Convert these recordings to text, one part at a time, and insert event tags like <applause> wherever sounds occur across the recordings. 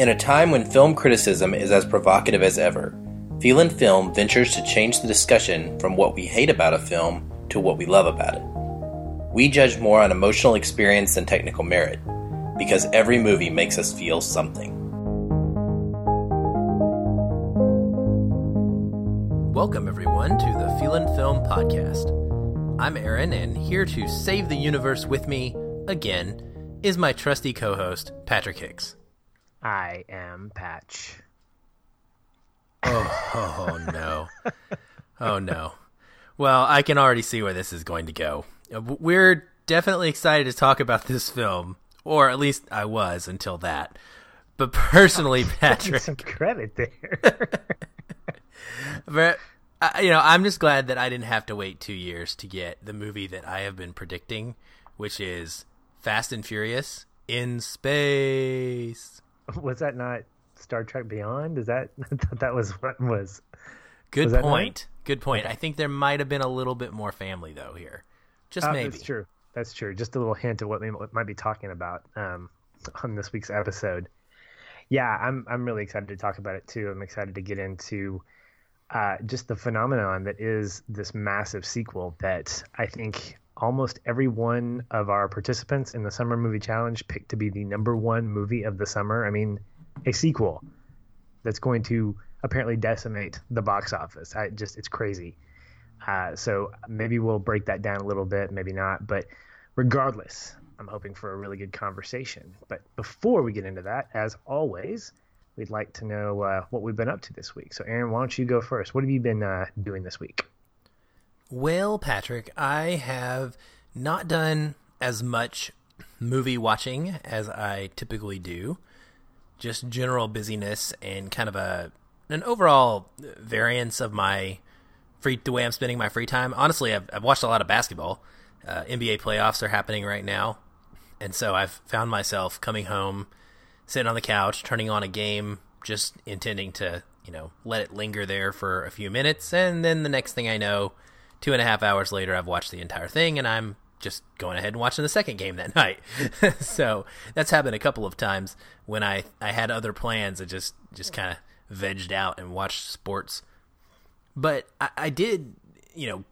In a time when film criticism is as provocative as ever, Feel and Film ventures to change the discussion from what we hate about a film to what we love about it. We judge more on emotional experience than technical merit, because every movie makes us feel something. Welcome, everyone, to the Feel and Film podcast. I'm Aaron, and here to save the universe with me, again, is my trusty co host, Patrick Hicks. I am Patch. Oh, oh no. Oh no. Well, I can already see where this is going to go. Uh, we're definitely excited to talk about this film, or at least I was until that. But personally, <laughs> Patrick, some credit there. <laughs> but you know, I'm just glad that I didn't have to wait two years to get the movie that I have been predicting, which is Fast and Furious in space. <laughs> Was that not Star Trek Beyond? Is that <laughs> that was what was? Good was point. Good point. I think there might have been a little bit more family though here. Just uh, maybe. That's true. That's true. Just a little hint of what we might be talking about um, on this week's episode. Yeah, I'm I'm really excited to talk about it too. I'm excited to get into uh, just the phenomenon that is this massive sequel that I think almost every one of our participants in the Summer Movie Challenge picked to be the number one movie of the summer. I mean, a sequel that's going to apparently decimate the box office. I just it's crazy. Uh, so maybe we'll break that down a little bit, maybe not. But regardless, I'm hoping for a really good conversation. But before we get into that, as always, we'd like to know uh, what we've been up to this week. So, Aaron, why don't you go first? What have you been uh, doing this week? Well, Patrick, I have not done as much movie watching as I typically do. Just general busyness and kind of a an overall variance of my free the way I'm spending my free time. Honestly, I've, I've watched a lot of basketball. Uh, NBA playoffs are happening right now, and so I've found myself coming home, sitting on the couch, turning on a game, just intending to you know let it linger there for a few minutes, and then the next thing I know two and a half hours later, I've watched the entire thing, and I'm just going ahead and watching the second game that <laughs> night. <laughs> so that's happened a couple of times when I, I had other plans. I just just kind of vegged out and watched sports. But I, I, did, you know,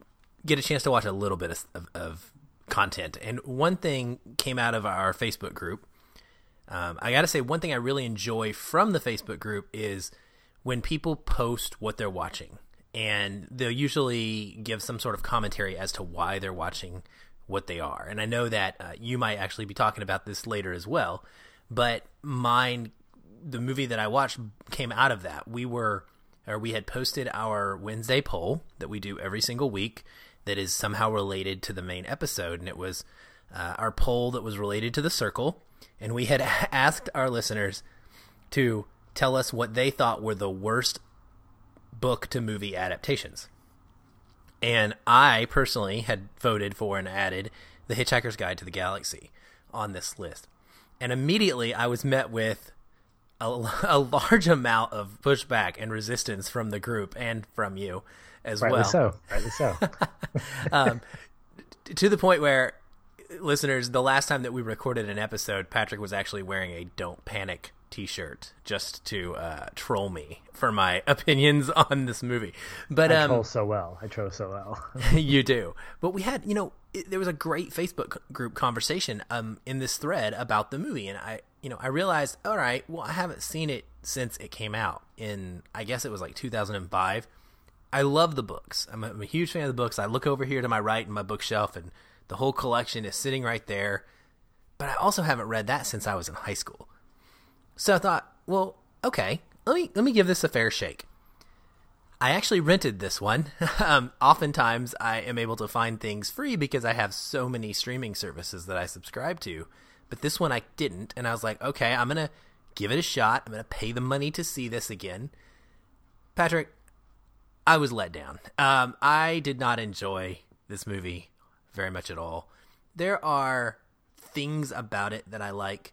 get a chance to watch a little bit of, of, content. And one thing came out of our Facebook group. Um, I got to say, one thing I really enjoy from the Facebook group is when people post what they're watching and they'll usually give some sort of commentary as to why they're watching what they are. And I know that uh, you might actually be talking about this later as well, but mine, the movie that I watched came out of that. We were, or we had posted our Wednesday poll that we do every single week that is somehow related to the main episode, and it was uh, our poll that was related to the circle, and we had <laughs> asked our listeners to tell us what they thought were the worst book to movie adaptations. And I personally had voted for and added The Hitchhiker's Guide to the Galaxy on this list. And immediately I was met with a, <laughs> a large amount of pushback and resistance from the group and from you as Rightly well. so. Rightly so. <laughs> <laughs> um, to the point where, listeners, the last time that we recorded an episode, Patrick was actually wearing a Don't Panic T-shirt just to uh, troll me for my <laughs> opinions on this movie. But I um, troll so well. I troll so well. <laughs> you do. But we had, you know, it, there was a great Facebook group conversation um, in this thread about the movie, and I, you know, I realized, all right, well, I haven't seen it since it came out in, I guess it was like 2005. I love the books. I'm a, I'm a huge fan of the books. I look over here to my right in my bookshelf, and the whole collection is sitting right there. But I also haven't read that since I was in high school. So I thought, well, okay, let me let me give this a fair shake. I actually rented this one. <laughs> um, oftentimes, I am able to find things free because I have so many streaming services that I subscribe to. But this one I didn't, and I was like, okay, I'm gonna give it a shot. I'm gonna pay the money to see this again. Patrick, I was let down. Um, I did not enjoy this movie very much at all. There are things about it that I like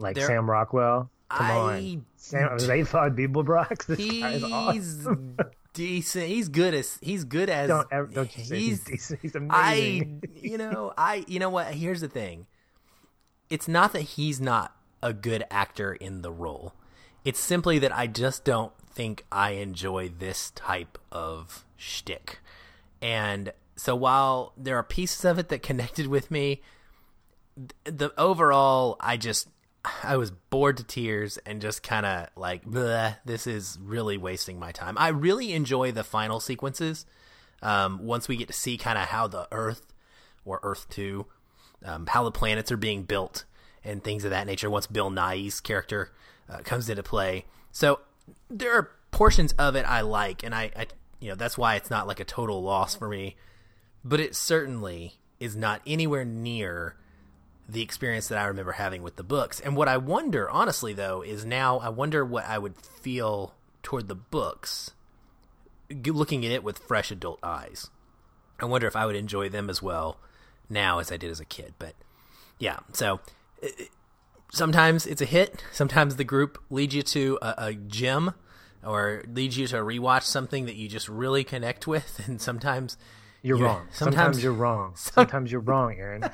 like Sam Rockwell. Come I, on, Sam. They thought Beeblebrox. <laughs> This he's guy is awesome. <laughs> decent. He's good as he's good as. Don't, ever, don't you say he's, he's decent. He's amazing. I, you <laughs> know, I, you know what? Here's the thing. It's not that he's not a good actor in the role. It's simply that I just don't think I enjoy this type of shtick. And so while there are pieces of it that connected with me, the overall, I just I was bored to tears and just kind of like, this is really wasting my time. I really enjoy the final sequences. Um, once we get to see kind of how the Earth or Earth Two, um, how the planets are being built and things of that nature. Once Bill Nighy's character uh, comes into play, so there are portions of it I like, and I, I, you know, that's why it's not like a total loss for me. But it certainly is not anywhere near the experience that I remember having with the books. And what I wonder, honestly, though, is now I wonder what I would feel toward the books, looking at it with fresh adult eyes. I wonder if I would enjoy them as well now as I did as a kid. But yeah, so uh, sometimes it's a hit. Sometimes the group leads you to a, a gym or leads you to rewatch something that you just really connect with, <laughs> and sometimes you're you, wrong. Sometimes, sometimes, you're <laughs> wrong. Sometimes you're wrong, Aaron. <laughs>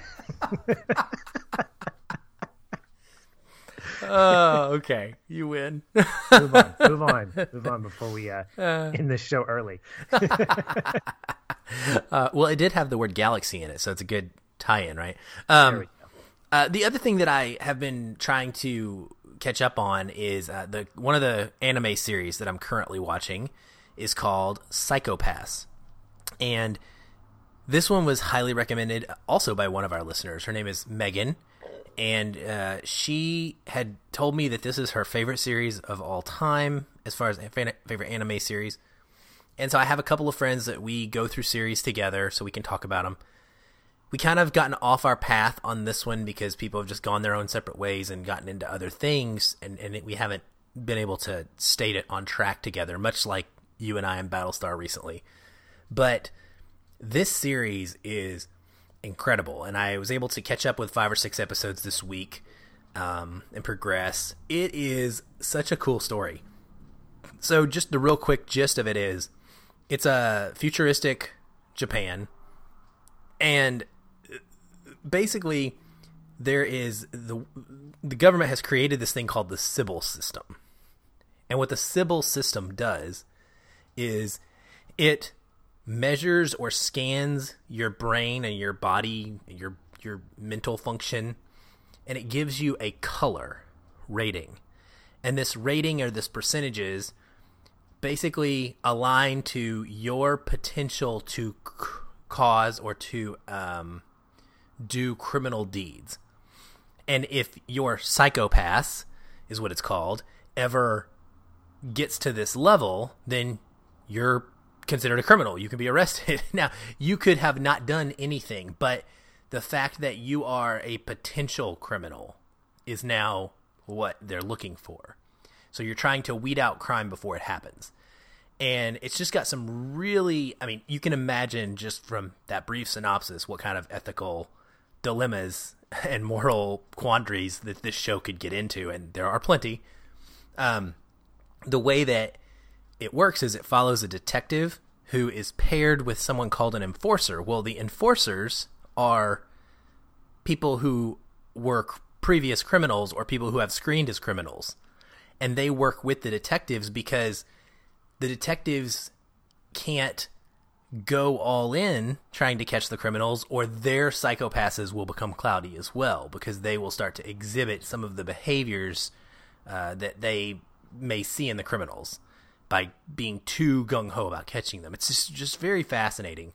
oh, okay. You win. move on. <laughs> Move on. Move on before we uh, uh, end the show early. uh, well, it did have the word galaxy in it, so it's a good tie-in, right? Um, uh, the other thing that I have been trying to catch up on is uh, the one of the anime series that I'm currently watching is called Psycho-Pass, and this one was highly recommended also by one of our listeners. Her name is Megan, and uh, she had told me that this is her favorite series of all time as far as favorite anime series. And so I have a couple of friends that we go through series together so we can talk about them. We kind of gotten off our path on this one because people have just gone their own separate ways and gotten into other things, and, and we haven't been able to state it on track together, much like you and I in Battlestar recently. But this series is incredible, and I was able to catch up with five or six episodes this week um, and progress. It is such a cool story. So, just the real quick gist of it is it's a futuristic Japan, and basically, there is the the government has created this thing called the Sibyl system. And what the Sibyl system does is it measures or scans your brain and your body, your your mental function, and it gives you a color rating. And this rating or this percentages basically align to your potential to c- cause or to um, do criminal deeds. And if your Psycho-Pass is what it's called ever gets to this level, then you're considered a criminal. You can be arrested. <laughs> now, you could have not done anything, but the fact that you are a potential criminal is now what they're looking for. So you're trying to weed out crime before it happens. And it's just got some really, I mean, you can imagine just from that brief synopsis what kind of ethical dilemmas <laughs> and moral quandaries that this show could get into, and there are plenty. Um, the way that it works is it follows a detective who is paired with someone called an enforcer. Well, the enforcers are people who were previous criminals or people who have screened as criminals. And they work with the detectives because the detectives can't go all in trying to catch the criminals or their Psycho-Passes will become cloudy as well because they will start to exhibit some of the behaviors uh, that they may see in the criminals by being too gung ho about catching them. It's just just very fascinating.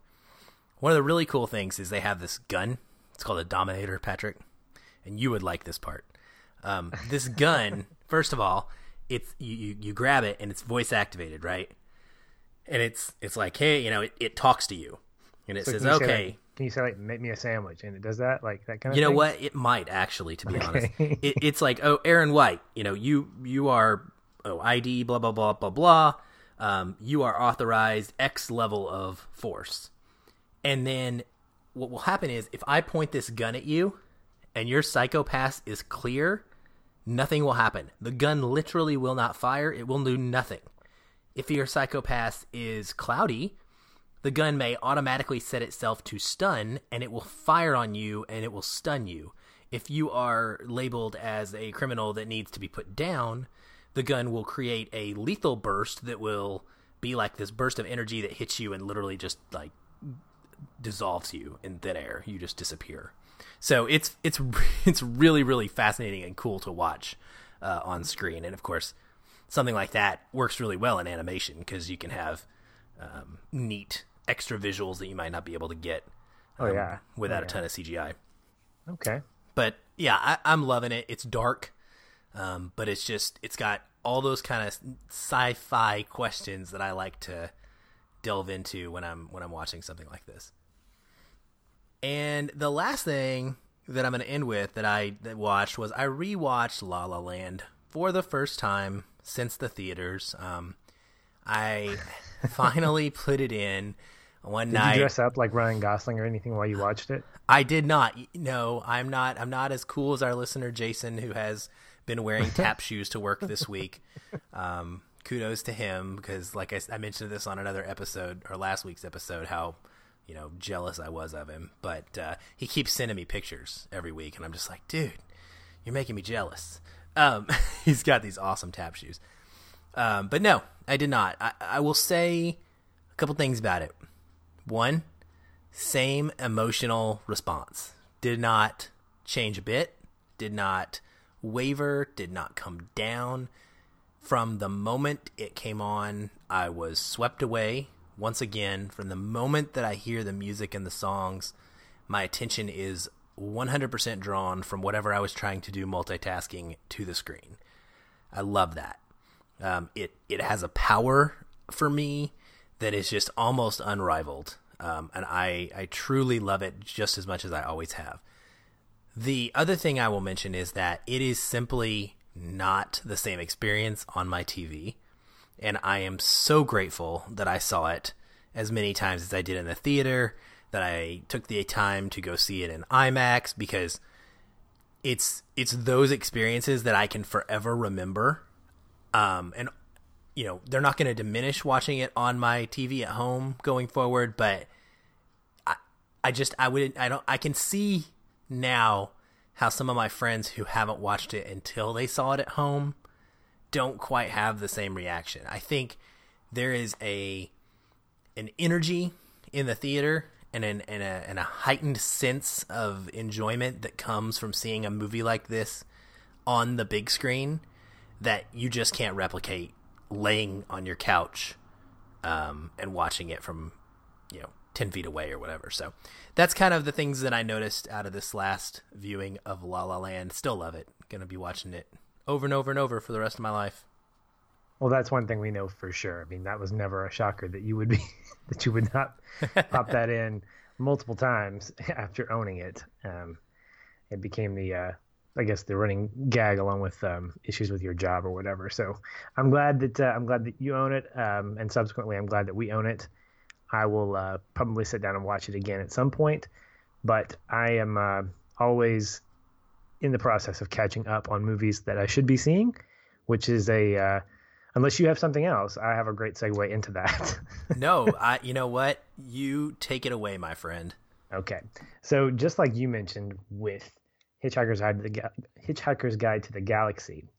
One of the really cool things is they have this gun. It's called a Dominator, Patrick, and you would like this part. Um, this gun, <laughs> first of all, it's you, you, you grab it and it's voice activated, right? And it's it's like, hey, you know, it, it talks to you, and it so says, okay. Like, can you say like, make me a sandwich, and it does that, like that kind of. You know thing? what? It might actually, to be okay. honest. <laughs> It, it's like, oh, Aaron White, you know, you you are oh ID blah blah blah blah blah. Um, you are authorized X level of force, and then what will happen is if I point this gun at you, and your Psycho-Pass is clear, nothing will happen. The gun literally will not fire. It will do nothing. If your Psycho-Pass is cloudy, the gun may automatically set itself to stun and it will fire on you and it will stun you. if you are labeled as a criminal that needs to be put down, the gun will create a lethal burst that will be like this burst of energy that hits you and literally just like dissolves you in thin air. You just disappear. So it's it's <laughs> it's really really fascinating and cool to watch uh, on screen, and of course, something like that works really well in animation because you can have um, neat extra visuals that you might not be able to get. Um, oh yeah, without oh, yeah. a ton of CGI. Okay, but yeah, I, am loving it. It's dark, um, but it's just it's got all those kind of sci-fi questions that I like to delve into when I'm when I'm watching something like this. And the last thing that I'm going to end with that I watched was I rewatched La La Land for the first time since the theaters. Um, I <laughs> finally put it in one did night. Did you dress up like Ryan Gosling or anything while you watched it? I did not. No, I'm not. I'm not as cool as our listener Jason, who has been wearing <laughs> tap shoes to work this week. Um, kudos to him because, like I, I mentioned this on another episode or last week's episode, how you know jealous I was of him. But uh, he keeps sending me pictures every week, and I'm just like, dude, you're making me jealous. Um, <laughs> he's got these awesome tap shoes. Um, but no, I did not. I, I will say a couple things about it. One, same emotional response. Did not change a bit. Did not waver. Did not come down. From the moment it came on, I was swept away once again, from the moment that I hear the music and the songs, my attention is 100% drawn from whatever I was trying to do multitasking to the screen. I love that. Um, it it has a power for me that is just almost unrivaled, um, and I I truly love it just as much as I always have. The other thing I will mention is that it is simply not the same experience on my TV and I am so grateful that I saw it as many times as I did in the theater, that I took the time to go see it in IMAX because it's it's those experiences that I can forever remember. Um, and you know, they're not going to diminish watching it on my TV at home going forward, but I I just I wouldn't I don't I can see now how some of my friends who haven't watched it until they saw it at home don't quite have the same reaction. I think there is a an energy in the theater and an and a, and a heightened sense of enjoyment that comes from seeing a movie like this on the big screen that you just can't replicate laying on your couch um, and watching it from you know 10 feet away or whatever so that's kind of the things that i noticed out of this last viewing of la la land still love it gonna be watching it over and over and over for the rest of my life. Well, that's one thing we know for sure. I mean, that was never a shocker that you would be <laughs> that you would not pop that <laughs> in multiple times <laughs> after owning it. Um, it became the, uh, I guess, the running gag along with um, issues with your job or whatever. So I'm glad that uh, I'm glad that you own it, um, and subsequently, I'm glad that we own it. I will uh, probably sit down and watch it again at some point, but I am uh, always in the process of catching up on movies that I should be seeing, which is a uh, unless you have something else, I have a great segue into that. <laughs> no, I you know what? You take it away, my friend. Okay. So just like you mentioned with Hitchhiker's Guide to the Ga- Hitchhiker's Guide to the Galaxy,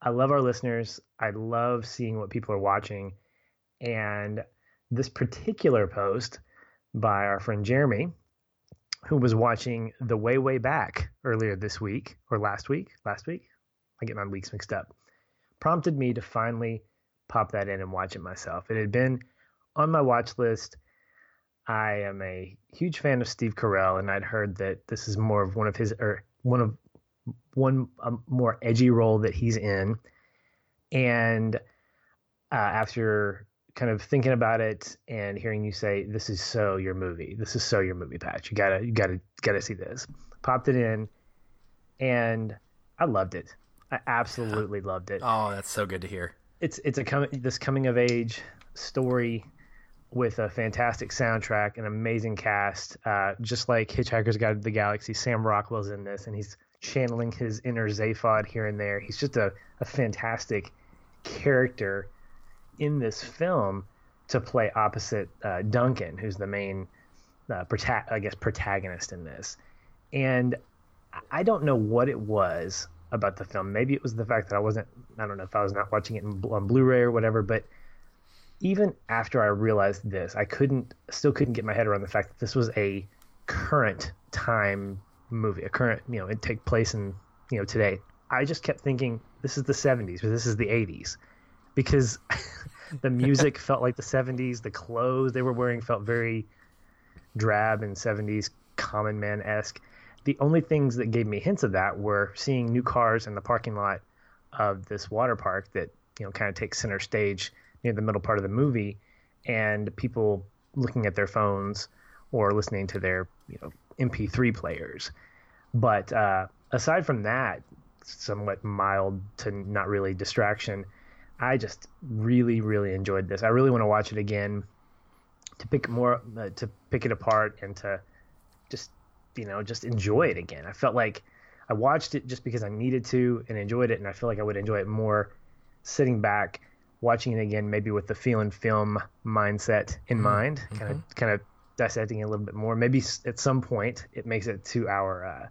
I love our listeners. I love seeing what people are watching, and this particular post by our friend Jeremy who was watching The Way Way Back earlier this week or last week. Last week, I get my weeks mixed up. Prompted me to finally pop that in and watch it myself. It had been on my watch list. I am a huge fan of Steve Carell, and I'd heard that this is more of one of his or one of one more edgy role that he's in. And uh, after kind of thinking about it and hearing you say this is so your movie. This is so your movie patch. You gotta you gotta gotta see this. Popped it in and i loved it. I absolutely loved it. Oh that's so good to hear. It's it's a com- this coming of age story with a fantastic soundtrack an amazing cast uh, just like hitchhiker's guide to the galaxy sam rockwell's in this and he's channeling his inner zaphod here and there. He's just a, a fantastic character in this film to play opposite uh, Duncan, who's the main, uh, prota- I guess, protagonist in this. And I don't know what it was about the film. Maybe it was the fact that I wasn't. I don't know if I was not watching it on Blu-ray or whatever. But even after I realized this, I couldn't, still couldn't get my head around the fact that this was a current time movie, a current, you know, it take place in, you know, today. I just kept thinking this is the 70s, but this is the 80s because <laughs> the music <laughs> felt like the 70s, the clothes they were wearing felt very drab and 70s common man esque. The only things that gave me hints of that were seeing new cars in the parking lot of this water park that you know kind of takes center stage near the middle part of the movie, and people looking at their phones or listening to their you know MP3 players. But uh, aside from that, somewhat mild to not really distraction, I just really really enjoyed this. I really want to watch it again to pick more uh, to pick it apart and to just you know just enjoy it again. I felt like I watched it just because I needed to and enjoyed it, and I feel like I would enjoy it more sitting back watching it again, maybe with the feel and film mindset in mm-hmm. mind, kind of mm-hmm. kind of dissecting it a little bit more. Maybe at some point it makes it to our uh,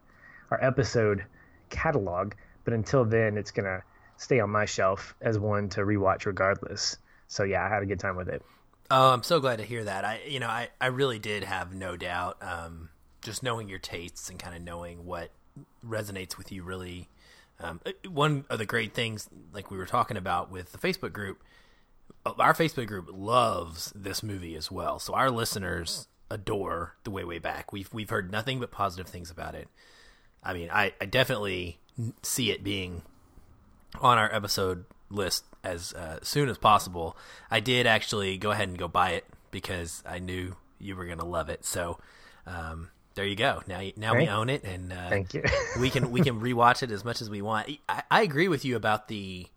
our episode catalog, but until then, it's gonna stay on my shelf as one to rewatch regardless. So yeah, I had a good time with it. Oh, I'm so glad to hear that. I, you know, I, I really did have no doubt. Um, just knowing your tastes and kind of knowing what resonates with you really. Um, uh, one of the great things, like we were talking about with the Facebook group, uh, our Facebook group loves this movie as well. So our listeners adore the way way back. We've we've heard nothing but positive things about it. I mean, I, I definitely see it being on our episode list as uh, soon as possible. I did actually go ahead and go buy it because I knew you were going to love it. So um, there you go. Now now we own it, and uh, thank you. <laughs> we can we can rewatch it as much as we want. I, I agree with you about the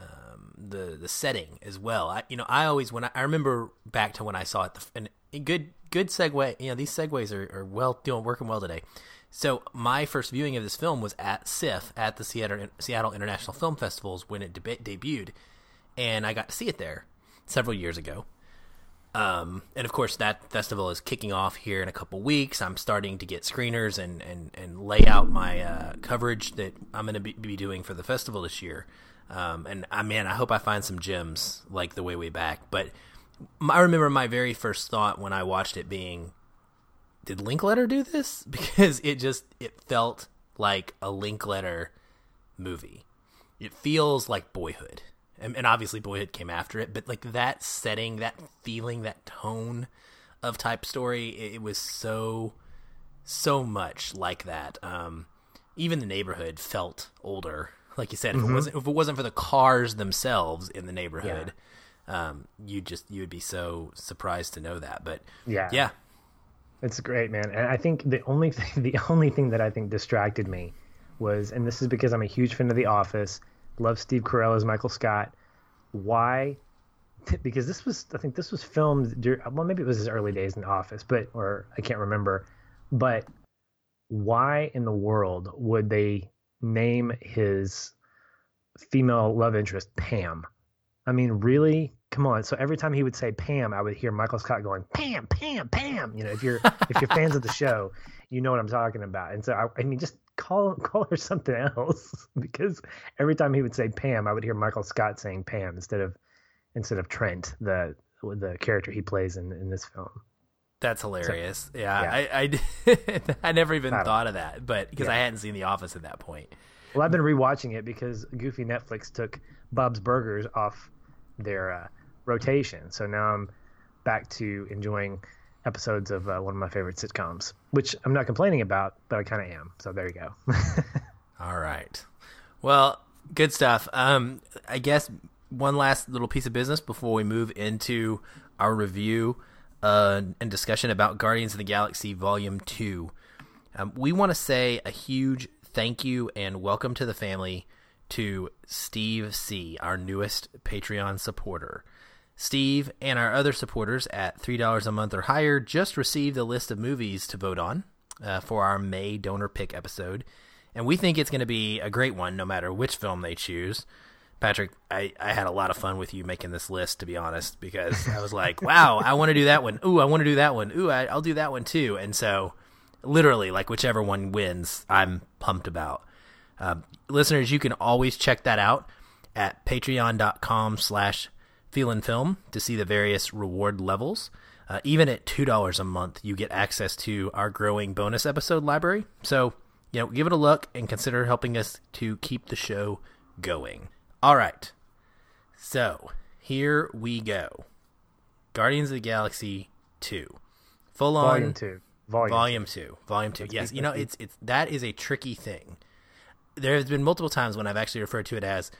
um, the the setting as well. I you know I always when I, I remember back to when I saw it. The, and good good segue. You know these segues are, are well doing working well today. So my first viewing of this film was at SIFF at the Seattle, Seattle International Film Festivals when it deb- debuted, and I got to see it there several years ago. Um, and of course, that festival is kicking off here in a couple weeks. I'm starting to get screeners and and, and lay out my uh, coverage that I'm going to be, be, doing for the festival this year. Um, and I man, I hope I find some gems like the way way back. But I remember my very first thought when I watched it being, did Linklater do this? <laughs> Because it just it felt like a Linklater movie. It feels like Boyhood, and, and obviously Boyhood came after it. But like that setting, that feeling, that tone of type story, it, it was so so much like that. Um, even the neighborhood felt older. Like you said, if mm-hmm. it wasn't if it wasn't for the cars themselves in the neighborhood, yeah. um, you just you would be so surprised to know that. But yeah, yeah, it's great, man. And I think the only <laughs> thing, the only thing that I think distracted me was, and this is because I'm a huge fan of The Office, love Steve Carell as Michael Scott. Why? <laughs> Because this was, I think this was filmed. During, well, maybe it was his early days in The Office, but or I can't remember. But why in the world would they name his female love interest Pam? I mean, really? Come on. So every time he would say Pam, I would hear Michael Scott going Pam, Pam, Pam. You know, if you're if you're fans of the show, you know what I'm talking about. And so I, I mean, just call call her something else <laughs> because every time he would say Pam, I would hear Michael Scott saying Pam instead of instead of Trent, the the character he plays in in this film. That's hilarious. So, yeah, yeah, I I, <laughs> I never even thought of that, but because yeah. I hadn't seen The Office at that point. Well, I've been rewatching it because Goofy Netflix took Bob's Burgers off their uh, rotation. So now I'm back to enjoying episodes of uh, one of my favorite sitcoms, which I'm not complaining about, but I kind of am. So there you go. <laughs> All right. Well, good stuff. Um, I guess one last little piece of business before we move into our review uh, and discussion about Guardians of the Galaxy Volume 2. Um, we want to say a huge thank you and welcome to the family to Steve C., our newest Patreon supporter. Steve and our other supporters at $3 a month or higher just received a list of movies to vote on uh, for our May donor pick episode. And we think it's going to be a great one no matter which film they choose. Patrick, I, I had a lot of fun with you making this list, to be honest, because I was like, <laughs> wow, I want to do that one. Ooh, I want to do that one. Ooh, I, will do that one too. And so literally, like whichever one wins, I'm pumped about. Um, listeners, you can always check that out at patreon.com slash film to see the various reward levels. Uh, even at $2 a month, you get access to our growing bonus episode library. So, you know, give it a look and consider helping us to keep the show going. All right. So, here we go. Guardians of the Galaxy 2. Full on Volume two. Volume. Volume two. Volume two. Yes, you know <laughs> it's it's that is a tricky thing. There has been multiple times when I've actually referred to it as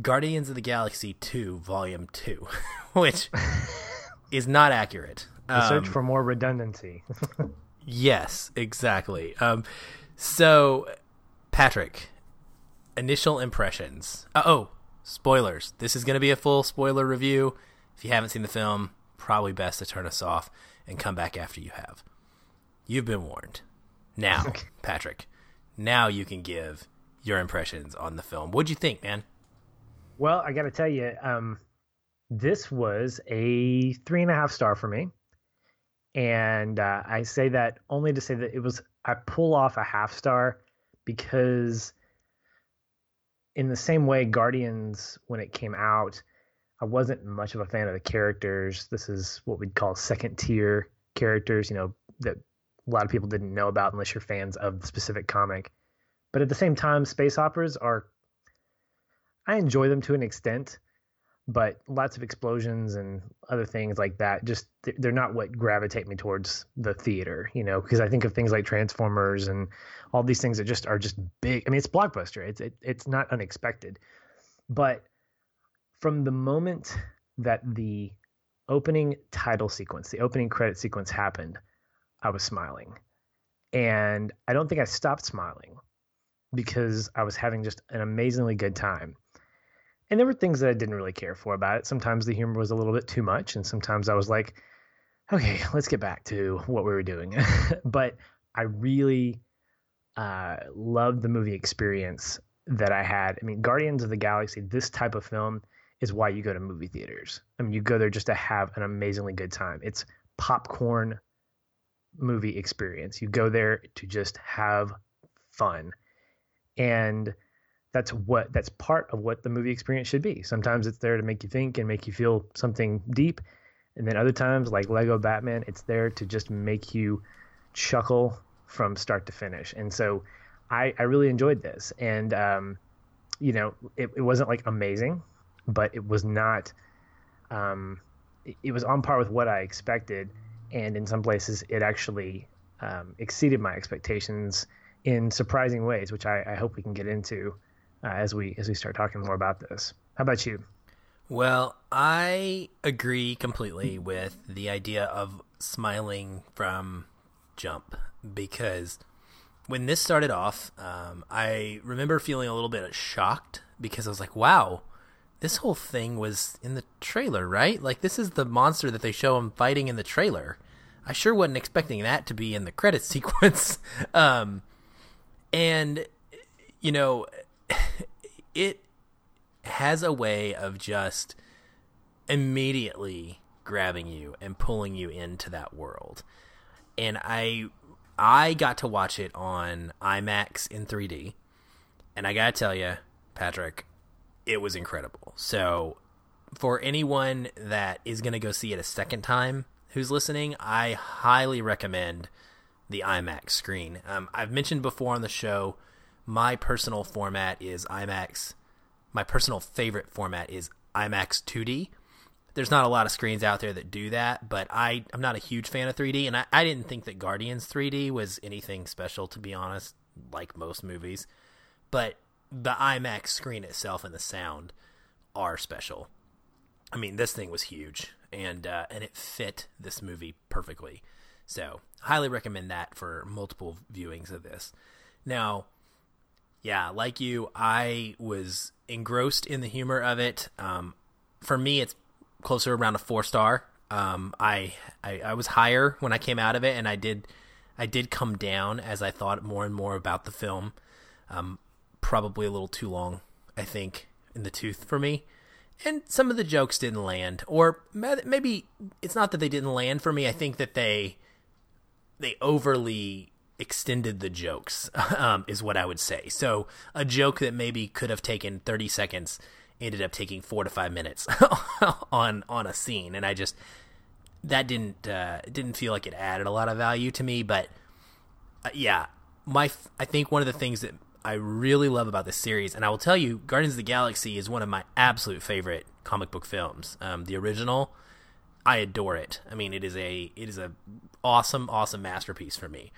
Guardians of the Galaxy Two Volume Two, <laughs> which <laughs> is not accurate. The search Um, for more redundancy. <laughs> Yes, exactly. Um, so, Patrick, initial impressions. Uh, oh, spoilers. This is going to be a full spoiler review. If you haven't seen the film, probably best to turn us off and come back after you have. You've been warned. Now, Patrick, now you can give your impressions on the film. What'd you think, man? Well, I got to tell you, um, this was a three and a half star for me, and uh, I say that only to say that it was I pull off a half star because, in the same way, Guardians when it came out, I wasn't much of a fan of the characters. This is what we'd call second tier characters, you know, that a lot of people didn't know about unless you're fans of the specific comic. But at the same time, space operas are I enjoy them to an extent, but lots of explosions and other things like that just they're not what gravitate me towards the theater, you know, because I think of things like Transformers and all these things that just are just big. I mean, it's blockbuster. It's it, it's not unexpected. But from the moment that the opening title sequence, the opening credit sequence happened, I was smiling. And I don't think I stopped smiling because I was having just an amazingly good time. And there were things that I didn't really care for about it. Sometimes the humor was a little bit too much, and sometimes I was like, okay, let's get back to what we were doing. <laughs> but I really uh, loved the movie experience that I had. I mean, Guardians of the Galaxy, this type of film is why you go to movie theaters. I mean, you go there just to have an amazingly good time. It's popcorn movie experience. You go there to just have fun. And that's what that's part of what the movie experience should be. Sometimes it's there to make you think and make you feel something deep. And then other times like Lego Batman, it's there to just make you chuckle from start to finish. And so I, I really enjoyed this. And um, you know, it, it wasn't like amazing, but it was not um, it, it was on par with what I expected. And in some places it actually um, exceeded my expectations in surprising ways, which I, I hope we can get into uh, as we as we start talking more about this. How about you? Well, I agree completely with the idea of smiling from jump because when this started off, um, I remember feeling a little bit shocked because I was like, wow, this whole thing was in the trailer, right? Like, this is the monster that they show him fighting in the trailer. I sure wasn't expecting that to be in the credit <laughs> sequence. um, and, you know, <laughs> it has a way of just immediately grabbing you and pulling you into that world. And I I got to watch it on IMAX in 3D. And I got to tell you, Patrick, it was incredible. So, for anyone that is to go see it a second time who's listening, I highly recommend the IMAX screen. Um, I've mentioned before on the show, my personal format is IMAX. My personal favorite format is IMAX 2D. There's not a lot of screens out there that do that, but I, I'm not a huge fan of 3D, and I, I didn't think that Guardians 3D was anything special, to be honest, like most movies. But the IMAX screen itself and the sound are special. I mean, this thing was huge, and uh, and it fit this movie perfectly. So, highly recommend that for multiple viewings of this. Now, yeah, like you, I was engrossed in the humor of it. Um, for me, it's closer around a four star. Um, I, I I was higher when I came out of it, and I did I did come down as I thought more and more about the film. Um, probably a little too long, I think, in the tooth for me. And some of the jokes didn't land, or maybe it's not that they didn't land for me. I think that they they overly extended the jokes, <laughs> um, is what I would say. So a joke that maybe could have taken 30 seconds ended up taking four to five minutes <laughs> on on a scene, and I just that didn't uh, didn't feel like it added a lot of value to me. But uh, yeah, my I think one of the things that I really love about this series, and I will tell you, Guardians of the Galaxy is one of my absolute favorite comic book films. Um, the original, I adore it. I mean, it is a it is a awesome, awesome masterpiece for me.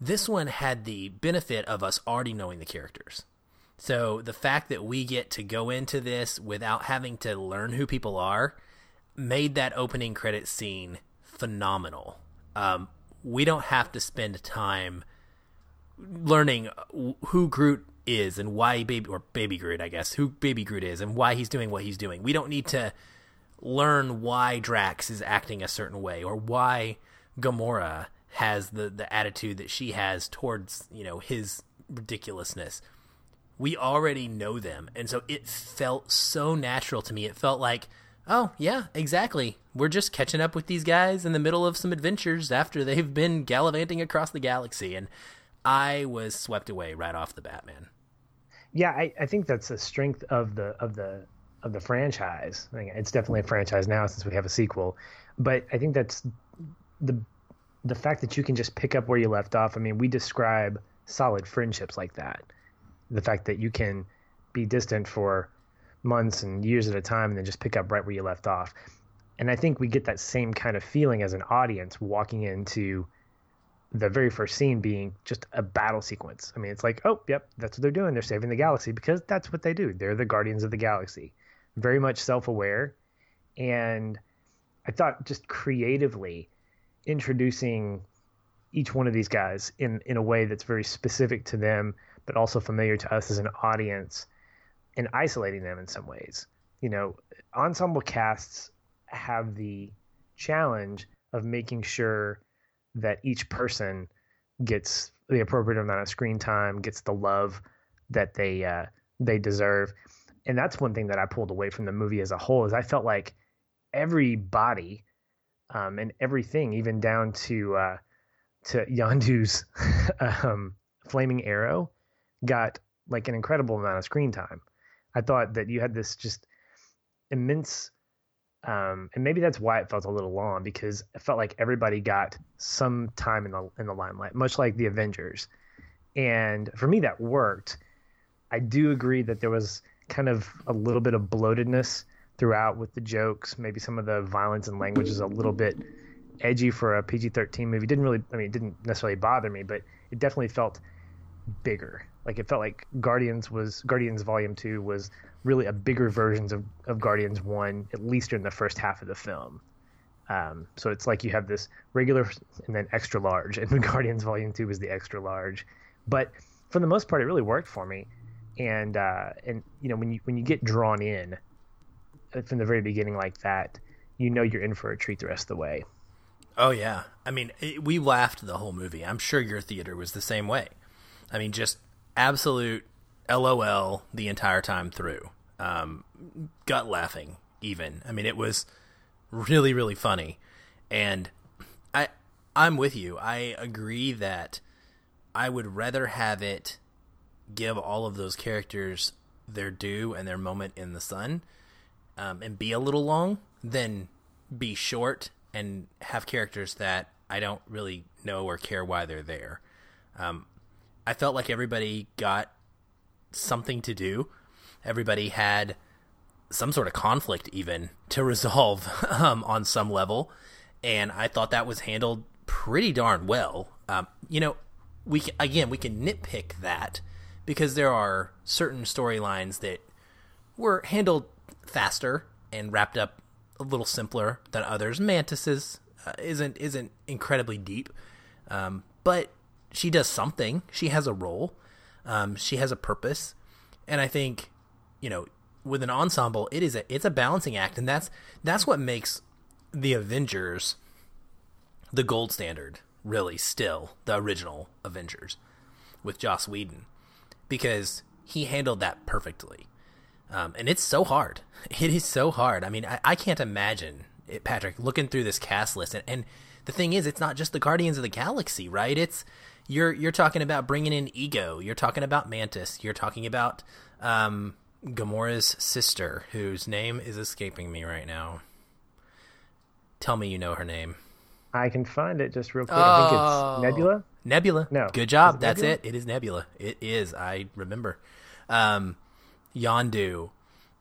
This one had the benefit of us already knowing the characters. So the fact that we get to go into this without having to learn who people are made that opening credit scene phenomenal. Um, we don't have to spend time learning who Groot is and why baby or baby Groot, I guess, who baby Groot is and why he's doing what he's doing. We don't need to learn why Drax is acting a certain way or why Gamora has the the attitude that she has towards, you know, his ridiculousness. We already know them. And so it felt so natural to me. It felt like Oh, yeah, exactly. We're just catching up with these guys in the middle of some adventures after they've been gallivanting across the galaxy. And I was swept away right off the bat, man. Yeah, I, I think that's the strength of the of the of the franchise. I mean, it's definitely a franchise now since we have a sequel, but I think that's the the fact that you can just pick up where you left off. I mean, we describe solid friendships like that. The fact that you can be distant for months and years at a time and then just pick up right where you left off. And I think we get that same kind of feeling as an audience walking into the very first scene being just a battle sequence. I mean, it's like, oh, yep, that's what they're doing. They're saving the galaxy because that's what they do. They're the guardians of the galaxy. Very much self aware. And I thought just creatively introducing each one of these guys in, in a way that's very specific to them, but also familiar to us as an audience and isolating them in some ways. You know, ensemble casts have the challenge of making sure that each person gets the appropriate amount of screen time, gets the love that they uh, they deserve. And that's one thing that I pulled away from the movie as a whole is I felt like everybody um, and everything, even down to uh, to Yondu's <laughs> um, flaming arrow, got like an incredible amount of screen time. I thought that you had this just immense, um, and maybe that's why it felt a little long because it felt like everybody got some time in the in the limelight, much like the Avengers. And for me, that worked. I do agree that there was kind of a little bit of bloatedness throughout with the jokes. Maybe some of the violence and language is a little bit edgy for a PG 13 movie. Didn't really, I mean, it didn't necessarily bother me, but it definitely felt bigger. Like it felt like Guardians was Guardians Volume Two was really a bigger version of, of Guardians One, at least during the first half of the film. Um, so it's like you have this regular and then extra large, <laughs> and Guardians Volume Two was the extra large. But for the most part, it really worked for me. And uh, and you know when you when you get drawn in uh, from the very beginning like that, you know you're in for a treat the rest of the way. Oh yeah, I mean it, we laughed the whole movie. I'm sure your theater was the same way. I mean, just absolute LOL the entire time through. Um, gut laughing, even. I mean, it was really, really funny. And I, I'm with you. I agree that I would rather have it give all of those characters their due and their moment in the sun um, and be a little long than be short and have characters that I don't really know or care why they're there. Um, I felt like everybody got something to do. Everybody had some sort of conflict even to resolve <laughs> um, on some level, and I thought that was handled pretty darn well. Um, you know, we again we can nitpick that because there are certain storylines that were handled faster and wrapped up a little simpler than others. Mantis's uh, isn't isn't incredibly deep, um, but she does something. She has a role. Um, she has a purpose, and I think, you know, with an ensemble, it is a it's a balancing act, and that's that's what makes the Avengers the gold standard. Really, still the original Avengers with Joss Whedon, because he handled that perfectly. Um, and it's so hard. <laughs> It is so hard. I mean, I, I can't imagine it, Patrick looking through this cast list, and, and the thing is, it's not just the Guardians of the Galaxy, right? It's You're you're talking about bringing in Ego. You're talking about Mantis. You're talking about um, Gamora's sister, whose name is escaping me right now. Tell me you know her name. I can find it just real quick. Oh, I think it's oh. Nebula. Nebula. No. Good job. It That's Nebula? it. It is Nebula. It is. I remember. Um, Yondu,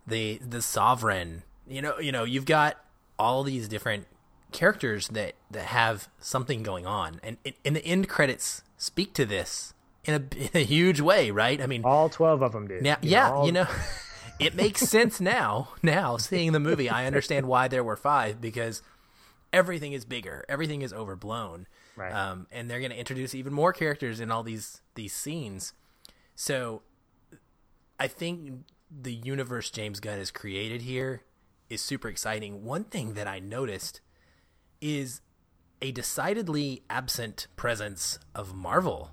the the Sovereign. You know. You know. You've got all these different characters that that have something going on, and in the end credits speak to this in a, <laughs> in a huge way, right? I mean, all twelve of them do. Now, yeah, all... you know, <laughs> it makes sense now. Now, seeing the movie, I understand why there were five because everything is bigger, everything is overblown, right? Um, and they're going to introduce even more characters in all these these scenes. So, I think the universe James Gunn has created here is super exciting. One thing that I noticed is a decidedly absent presence of Marvel,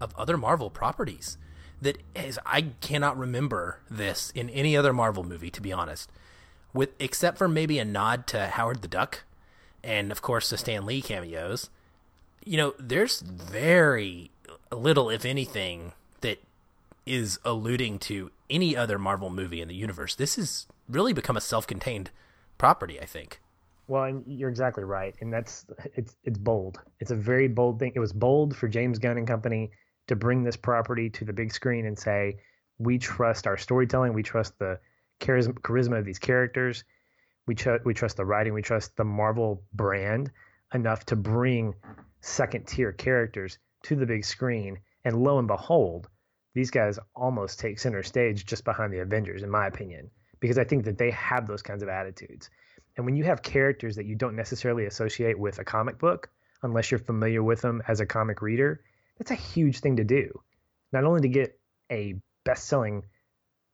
of other Marvel properties. That is, I cannot remember this in any other Marvel movie, to be honest, with except for maybe a nod to Howard the Duck, and of course the Stan Lee cameos. You know, there's very little, if anything, that is alluding to any other Marvel movie in the universe. This has really become a self-contained property, I think. Well, and you're exactly right, and that's it's it's bold. It's a very bold thing. It was bold for James Gunn and company to bring this property to the big screen and say, we trust our storytelling, we trust the charisma, charisma of these characters, we we trust the writing, we trust the Marvel brand enough to bring second tier characters to the big screen. And lo and behold, these guys almost take center stage just behind the Avengers, in my opinion, because I think that they have those kinds of attitudes. And when you have characters that you don't necessarily associate with a comic book, unless you're familiar with them as a comic reader, that's a huge thing to do. Not only to get a best selling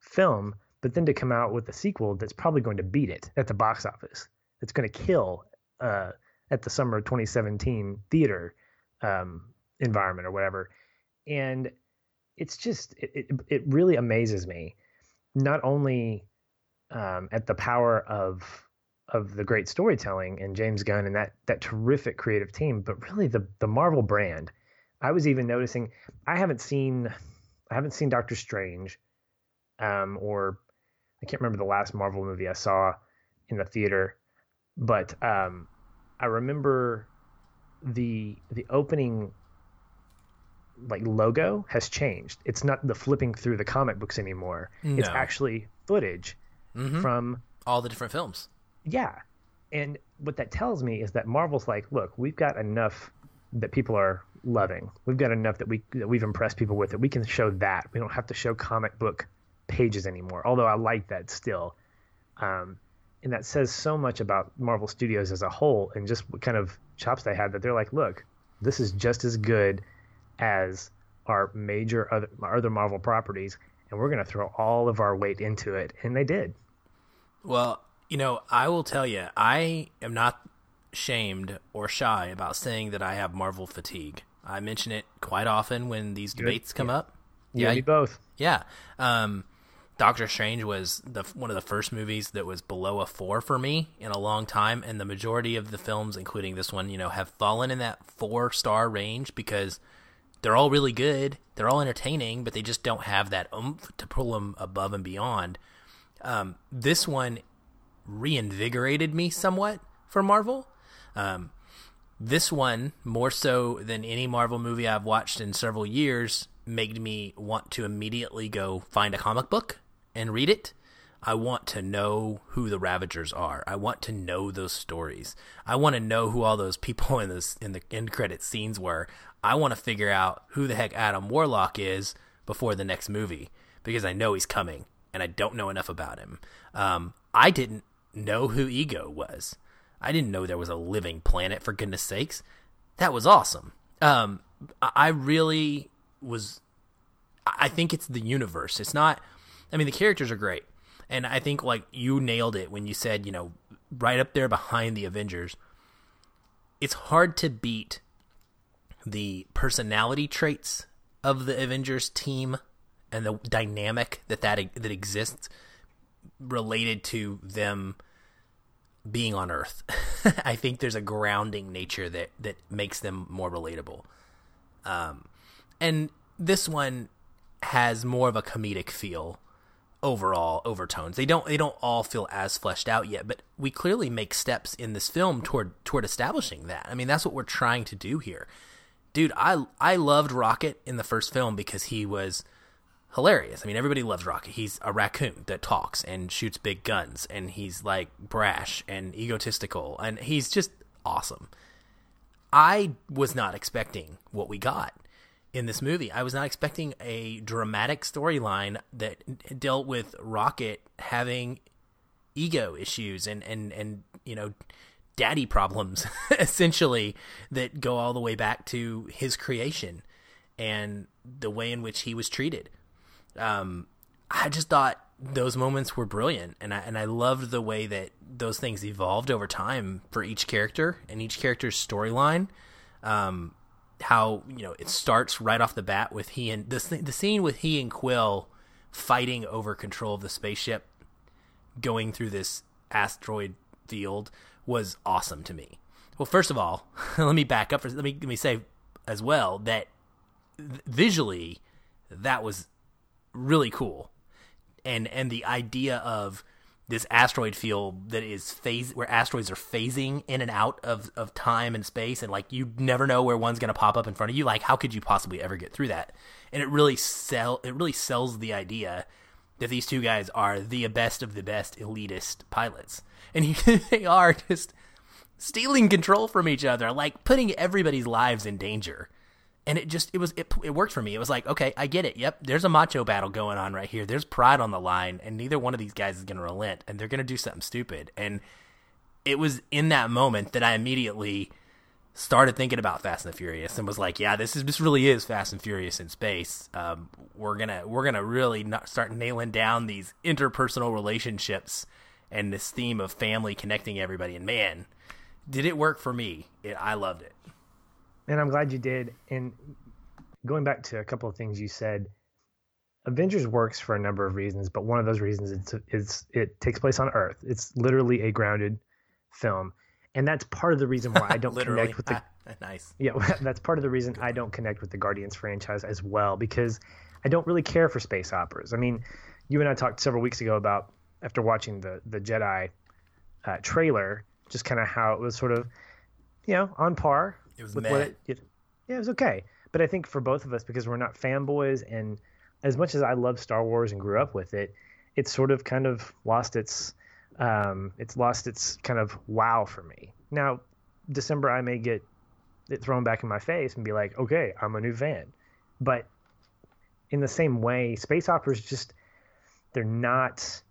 film, but then to come out with a sequel that's probably going to beat it at the box office. It's going to kill uh, at the summer of 2017 theater um, environment or whatever. And it's just, it, it, it really amazes me, not only um, at the power of of the great storytelling and James Gunn and that that terrific creative team, but really the the Marvel brand. I was even noticing I haven't seen I haven't seen Doctor Strange, um, or I can't remember the last Marvel movie I saw in the theater, but um, I remember the the opening like logo has changed. It's not the flipping through the comic books anymore. No. It's actually footage mm-hmm. from all the different films. Yeah. And what that tells me is that Marvel's like, look, we've got enough that people are loving. We've got enough that we that we've impressed people with that we can show that. We don't have to show comic book pages anymore. Although I like that still. Um, and that says so much about Marvel Studios as a whole and just what kind of chops they had that they're like, look, this is just as good as our major other, our other Marvel properties, and we're going to throw all of our weight into it, and they did. Well, you know, I will tell you, I am not shamed or shy about saying that I have Marvel fatigue. I mention it quite often when these Good. debates come yeah. up. Yeah, you both. Yeah. Um, Doctor Strange was the one of the first movies that was below a four for me in a long time, and the majority of the films, including this one, you know, have fallen in that four star range because they're all really good, they're all entertaining, but they just don't have that oomph to pull them above and beyond. Um, this one reinvigorated me somewhat for Marvel. Um, this one, more so than any Marvel movie I've watched in several years, made me want to immediately go find a comic book and read it. I want to know who the Ravagers are. I want to know those stories. I want to know who all those people <laughs> in this in the end credit scenes were. I want to figure out who the heck Adam Warlock is before the next movie because I know he's coming and I don't know enough about him. Um, I didn't know who Ego was. I didn't know there was a living planet, for goodness sakes. That was awesome. Um, I really was. I think it's the universe. It's not. I mean, the characters are great. And I think, like, you nailed it when you said, you know, right up there behind the Avengers. It's hard to beat the personality traits of the Avengers team and the dynamic that that, that exists related to them being on Earth. <laughs> I think there's a grounding nature that that makes them more relatable. Um, and this one has more of a comedic feel overall overtones. They don't they don't all feel as fleshed out yet, but we clearly make steps in this film toward toward establishing that. I mean, that's what we're trying to do here. Dude, I I loved Rocket in the first film because he was hilarious. I mean, everybody loves Rocket. He's a raccoon that talks and shoots big guns and he's like brash and egotistical and he's just awesome. I was not expecting what we got in this movie. I was not expecting a dramatic storyline that dealt with Rocket having ego issues and and and you know daddy problems <laughs> essentially that go all the way back to his creation and the way in which he was treated. Um, I just thought those moments were brilliant, and I and I loved the way that those things evolved over time for each character and each character's storyline. Um, how you know it starts right off the bat with he and the the scene with he and Quill fighting over control of the spaceship going through this asteroid field was awesome to me. Well, first of all, <laughs> let me back up. For, let me let me say as well that visually that was really cool, and and the idea of this asteroid field that is phase where asteroids are phasing in and out of, of time and space and like you never know where one's going to pop up in front of you. Like how could you possibly ever get through that? And it really sell it really sells the idea that these two guys are the best of the best elitist pilots. And <laughs> they are just stealing control from each other like putting everybody's lives in danger and it just it was it, it worked for me. It was like, okay, I get it. Yep, there's a macho battle going on right here. There's pride on the line, and neither one of these guys is going to relent, and they're going to do something stupid. And it was in that moment that I immediately started thinking about Fast and the Furious and was like, yeah, this is this really is Fast and Furious in space. Um, we're gonna we're gonna really start nailing down these interpersonal relationships and this theme of family connecting everybody. And man, did it work for me? It, I loved it and I'm glad you did. And going back to a couple of things you said, Avengers works for a number of reasons, but one of those reasons is it's it takes place on Earth. It's literally a grounded film, and that's part of the reason why I <laughs> don't connect with the. Ah, <laughs> nice. Yeah, <laughs> that's part of the reason I don't connect with the Guardians franchise as well because I don't really care for space operas. I mean, you and I talked several weeks ago about after watching the the Jedi uh, trailer, just kind of how it was sort of, you know, on par it was with what it, it, yeah, it was okay. But I think for both of us, because we're not fanboys, and as much as I love Star Wars and grew up with it, it's sort of kind of lost its um, it's lost its kind of wow for me. Now, December I may get it thrown back in my face and be like, okay, I'm a new fan. But in the same way, space operas just they're not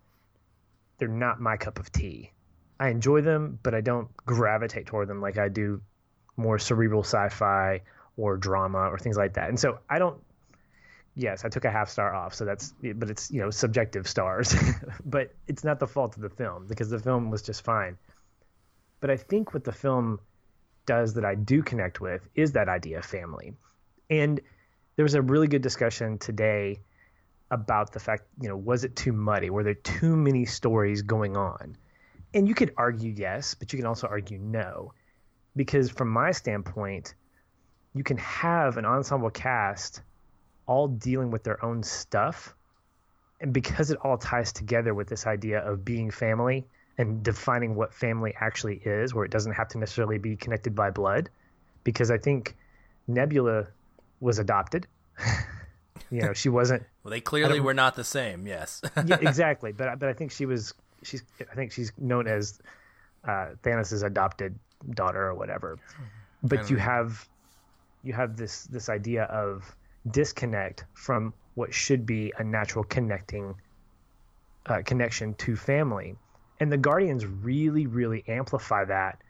they're not my cup of tea. I enjoy them, but I don't gravitate toward them like I do more cerebral sci-fi or drama or things like that. And so I don't. Yes, I took a half star off, so that's but it's you know subjective stars, <laughs> but it's not the fault of the film because the film was just fine. But I think what the film does that I do connect with is that idea of family. And there was a really good discussion today about the fact, you know, was it too muddy? Were there too many stories going on? And you could argue yes, but you can also argue no because from my standpoint, you can have an ensemble cast all dealing with their own stuff. And because it all ties together with this idea of being family and defining what family actually is, where it doesn't have to necessarily be connected by blood, because I think Nebula was adopted. <laughs> you know, she wasn't. <laughs> well, they clearly were not the same. Yes. <laughs> yeah, exactly. But but I think she was. She's. I think she's known as uh, Thanos' adopted daughter or whatever. But you have you have this this idea of disconnect from what should be a natural connecting uh, connection to family, and the Guardians really really amplify that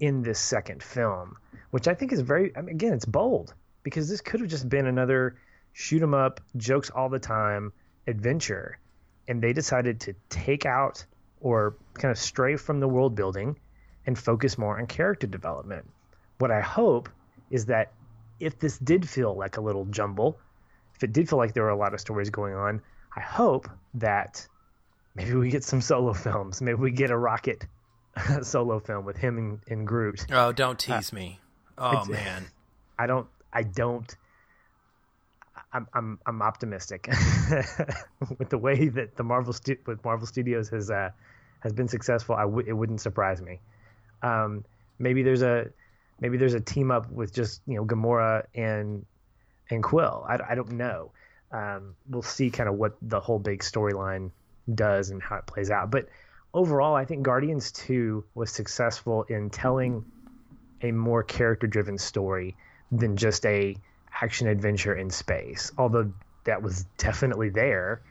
in this second film, which I think is very I mean, again it's bold because this could have just been another shoot 'em up jokes all the time adventure, and they decided to take out or kind of stray from the world building and focus more on character development. What I hope is that if this did feel like a little jumble, if it did feel like there were a lot of stories going on, I hope that maybe we get some solo films. Maybe we get a Rocket <laughs> solo film with him and, and Groot. Oh, don't uh, tease uh, me. <laughs> Oh man, I don't. I don't. I'm I'm I'm optimistic <laughs> with the way that the Marvel stu- with Marvel Studios has uh, has been successful. I w- it wouldn't surprise me. Um, maybe there's a maybe there's a team up with just you know Gamora and and Quill. I, I don't know. Um, we'll see kind of what the whole big storyline does and how it plays out. But overall, I think Guardians Two was successful in telling a more character driven story than just a action adventure in space. Although that was definitely there,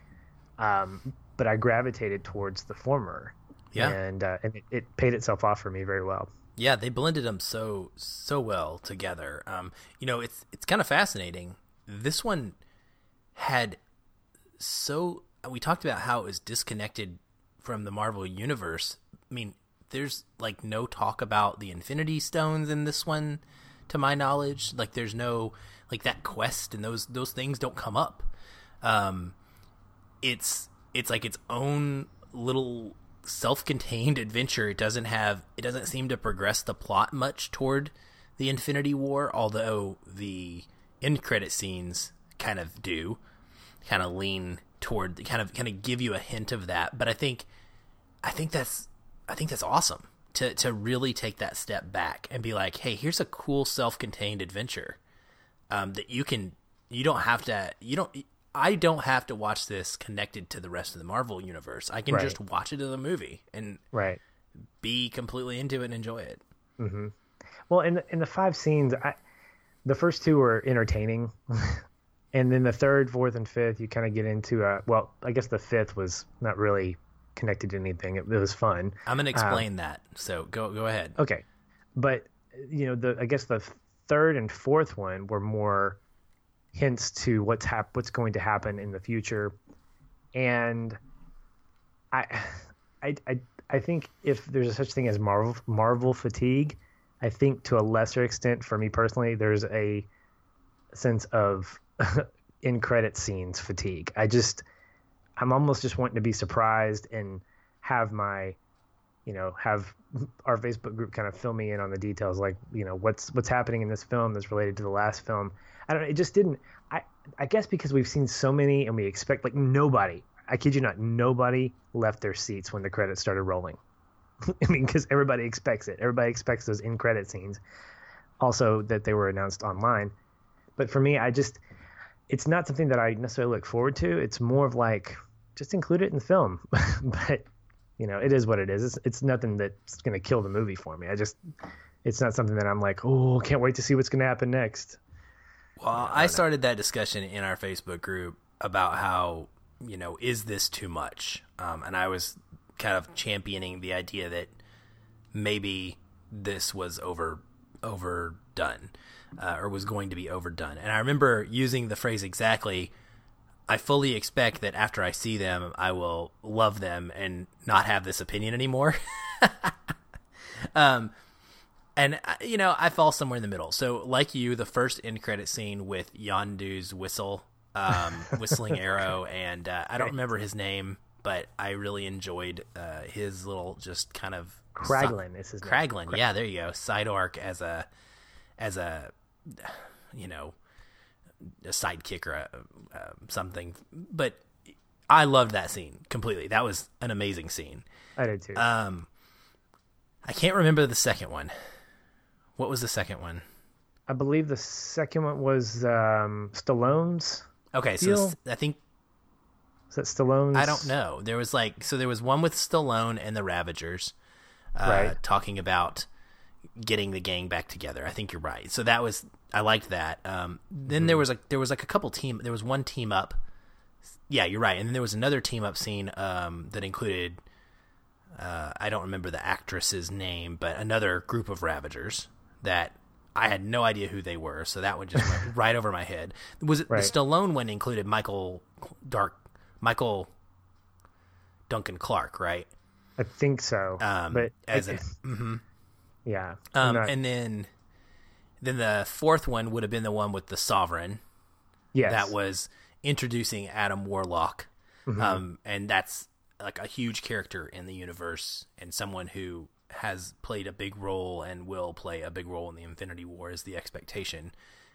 um, but I gravitated towards the former. Yeah, and uh, and it, it, paid itself off for me very well. Yeah, they blended them so so well together. Um, you know, it's it's kind of fascinating. This one had so we talked about how it was disconnected from the Marvel universe. I mean, there's like no talk about the Infinity Stones in this one, to my knowledge. Like, there's no like that quest and those those things don't come up. Um, it's it's like its own little self-contained adventure. It doesn't have it doesn't seem to progress the plot much toward the Infinity War, although the end credit scenes kind of do, kind of lean toward kind of kind of give you a hint of that. But I think I think that's I think that's awesome to to really take that step back and be like, hey, here's a cool self-contained adventure um, that you can you don't have to you don't I don't have to watch this connected to the rest of the Marvel universe. I can Right. just watch it as a movie and Right. be completely into it and enjoy it. Well, in the, in the five scenes, I, the first two were entertaining, <laughs> and then the third, fourth, and fifth, you kind of get into. Uh, well, I guess the fifth was not really connected to anything. It, it was fun. I'm gonna explain that. So go go ahead. Okay, but you know, the I guess the third and fourth one were more hints to what's hap- what's going to happen in the future, and I, <sighs> I, I, I think if there's a such thing as Marvel Marvel fatigue, I think to a lesser extent, for me personally, there's a sense of <laughs> in credit scenes fatigue. I just, I'm almost just wanting to be surprised and have my you know have our facebook group kind of fill me in on the details like you know what's what's happening in this film that's related to the last film i don't know it just didn't i i guess because we've seen so many and we expect like nobody i kid you not nobody left their seats when the credits started rolling <laughs> i mean because everybody expects it everybody expects those in credit scenes also that they were announced online but for me i just it's not something that i necessarily look forward to it's more of like just include it in the film <laughs> but you know, it is what it is. It's, it's nothing that's going to kill the movie for me. I just, it's not something that I'm like, oh, can't wait to see what's going to happen next. Well, I started that discussion in our Facebook group about how you know is this too much, um, and I was kind of championing the idea that maybe this was over overdone uh, or was going to be overdone. And I remember using the phrase exactly. I fully expect that after I see them, I will love them and not have this opinion anymore. <laughs> um, and uh, you know, I fall somewhere in the middle. So, like you, the first end credit scene with Yondu's whistle, um, <laughs> whistling arrow, and uh, I don't remember his name, but I really enjoyed uh, his little just kind of Kraglin is his name. Yeah, there you go. Side arc as a as a you know a sidekick or a, uh, something, but I loved that scene completely. That was an amazing scene. I did too. Um, I can't remember the second one. What was the second one? I believe the second one was um, Stallone's. Okay, so Deal. s- I think Is that Stallone's? I don't know. There was like so there was one with Stallone and the Ravagers, uh, Right. talking about getting the gang back together. I think you're right. So that was I liked that. Um, then there was like there was like a couple team. There was one team up. Yeah, you're right. And then there was another team up scene um, that included. Uh, I don't remember the actress's name, but another group of Ravagers that I had no idea who they were. So that one just went <laughs> right over my head. Was it Right. the Stallone one included Michael Dark Michael Duncan Clark, right? I think so. Um, but as mhm. yeah, um, not- and then then the fourth one would have been the one with the Sovereign yes, that was introducing Adam Warlock, Mm-hmm. um, and that's like a huge character in the universe and someone who has played a big role and will play a big role in the Infinity War is the expectation.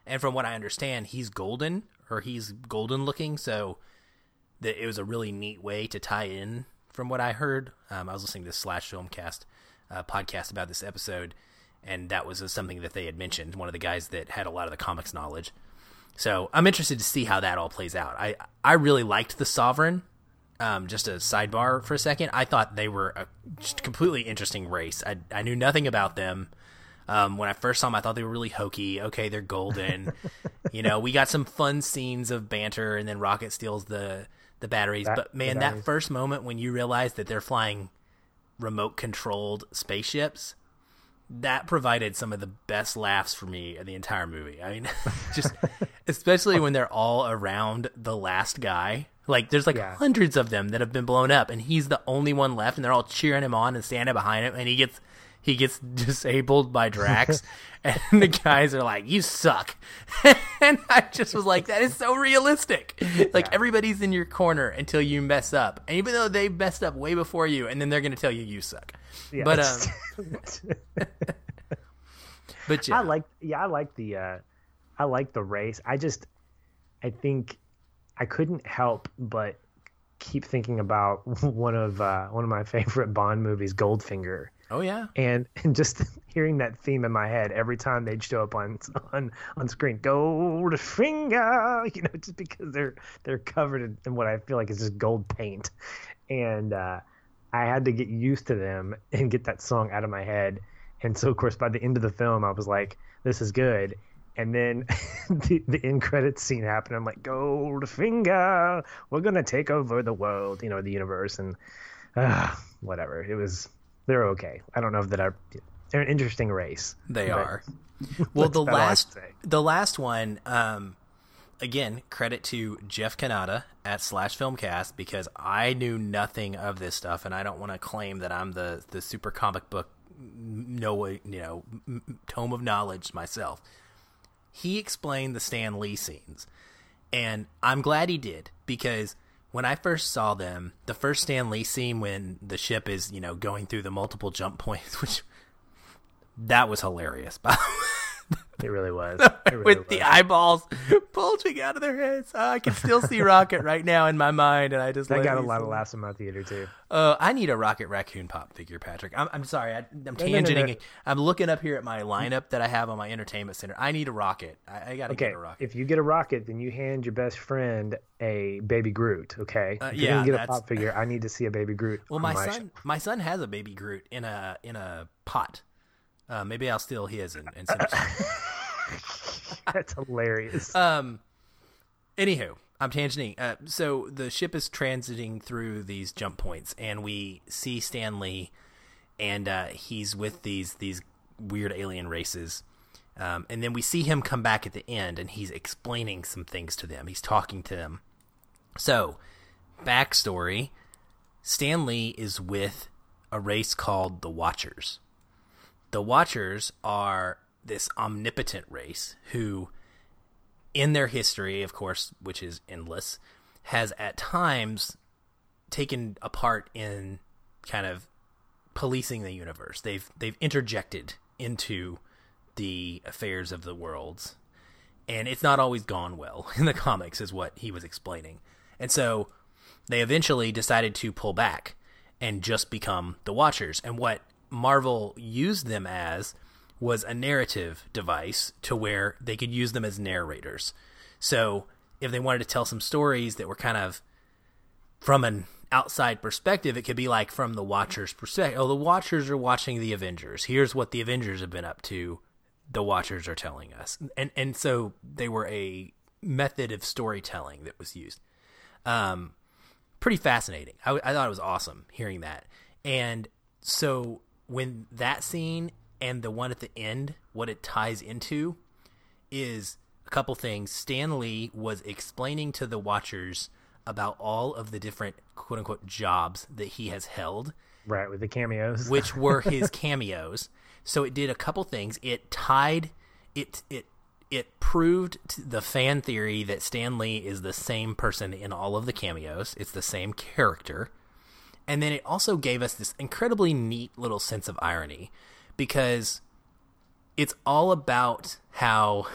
and from what I understand, he's golden or he's golden looking. So that it was a really neat way to tie in. From what I heard, um, I was listening to this slash filmcast uh, podcast about this episode, and that was something that they had mentioned. One of the guys that had a lot of the comics knowledge. So I'm interested to see how that all plays out. I I really liked the Sovereign. Um, just a sidebar for a second. I thought they were a just completely interesting race. I I knew nothing about them. Um, when I first saw them, I thought they were really hokey. Okay, they're golden. <laughs> you know, we got some fun scenes of banter, and then Rocket steals the the batteries. That- but man, the that first moment when you realize that they're flying remote controlled spaceships, that provided some of the best laughs for me in the entire movie. I mean, <laughs> just <laughs> especially when they're all around the last guy. Like, there's like Yeah. hundreds of them that have been blown up, and he's the only one left, and they're all cheering him on and standing behind him, and he gets he gets <laughs> disabled by Drax, <laughs> and the guys are like, "You suck," <laughs> and I just was like, "That is so realistic." Like everybody's in your corner until you mess up, and even though they messed up way before you, and then they're going to tell you you suck. Yeah, But um, but yeah, I like yeah, I like the uh I like the race. I just I think I couldn't help but keep thinking about <laughs> one of uh one of my favorite Bond movies, Goldfinger. oh yeah, And <laughs> and just hearing that theme in my head every time they'd show up on <laughs> on on screen, Goldfinger, you know, just because they're they're covered in, in what I feel like is just gold paint, and uh, I had to get used to them and get that song out of my head. And so, of course, by the end of the film, I was like, "This is good." And then <laughs> the, the end credits scene happened. I'm like, "Goldfinger, we're gonna take over the world, you know, the universe." And uh, whatever, it was. They're okay. I don't know if that I. They're an interesting race. they are. <laughs> Well, the about all I last the last one, um, again, credit to Jeff Cannata at Slash Filmcast because I knew nothing of this stuff, and I don't want to claim that I'm the the super comic book no you know tome of knowledge myself. He explained the Stan Lee scenes, and I'm glad he did because when I first saw them, the first Stan Lee scene when the ship is you know going through the multiple jump points, <laughs> which that was hilarious. By It really was. <laughs> It really with was. the eyeballs <laughs> bulging out of their heads. Oh, I can still see Rocket right now in my mind, and I just That let got a lot see- of laughs in my theater too. Uh, I need a Rocket Raccoon pop figure, Patrick. I'm, I'm sorry, I, I'm no, no, tangenting. no. I'm looking up here at my lineup that I have on my entertainment center. I need a Rocket. I, I got to Okay, get a Rocket. if you get a rocket, then you hand your best friend a baby Groot. Okay, Uh, if yeah, gonna get a pop figure, I need to see a baby Groot. <laughs> Well, my my son, my son has a baby Groot in a in a pot. Uh, maybe I'll steal his and, and send it. to you. <laughs> That's hilarious. Um. Anywho, I'm tangenting. Uh, so the ship is transiting through these jump points, and we see Stan Lee, and uh, he's with these these weird alien races. Um, and then we see him come back at the end, and he's explaining some things to them. He's talking to them. So, backstory: Stan Lee is with a race called the Watchers. The Watchers are this omnipotent race who in their history, of course, which is endless, has at times taken a part in kind of policing the universe. They've they've interjected into the affairs of the worlds, and it's not always gone well <laughs> in the comics, is what he was explaining. And so they eventually decided to pull back and just become the Watchers. And what Marvel used them as was a narrative device to where they could use them as narrators. So if they wanted to tell some stories that were kind of from an outside perspective, it could be like from the Watchers' perspective. Oh, the Watchers are watching the Avengers. Here's what the Avengers have been up to. The Watchers are telling us, and and so they were a method of storytelling that was used. Um, pretty fascinating. I, I thought it was awesome hearing that. And so when that scene and the one at the end, what it ties into is a couple things. Stan Lee was explaining to the watchers about all of the different quote unquote jobs that he has held, right with the cameos. which <laughs> were his cameos. So it did a couple things. It tied it it it proved to the fan theory that Stan Lee is the same person in all of the cameos. It's the same character. And then it also gave us this incredibly neat little sense of irony because it's all about how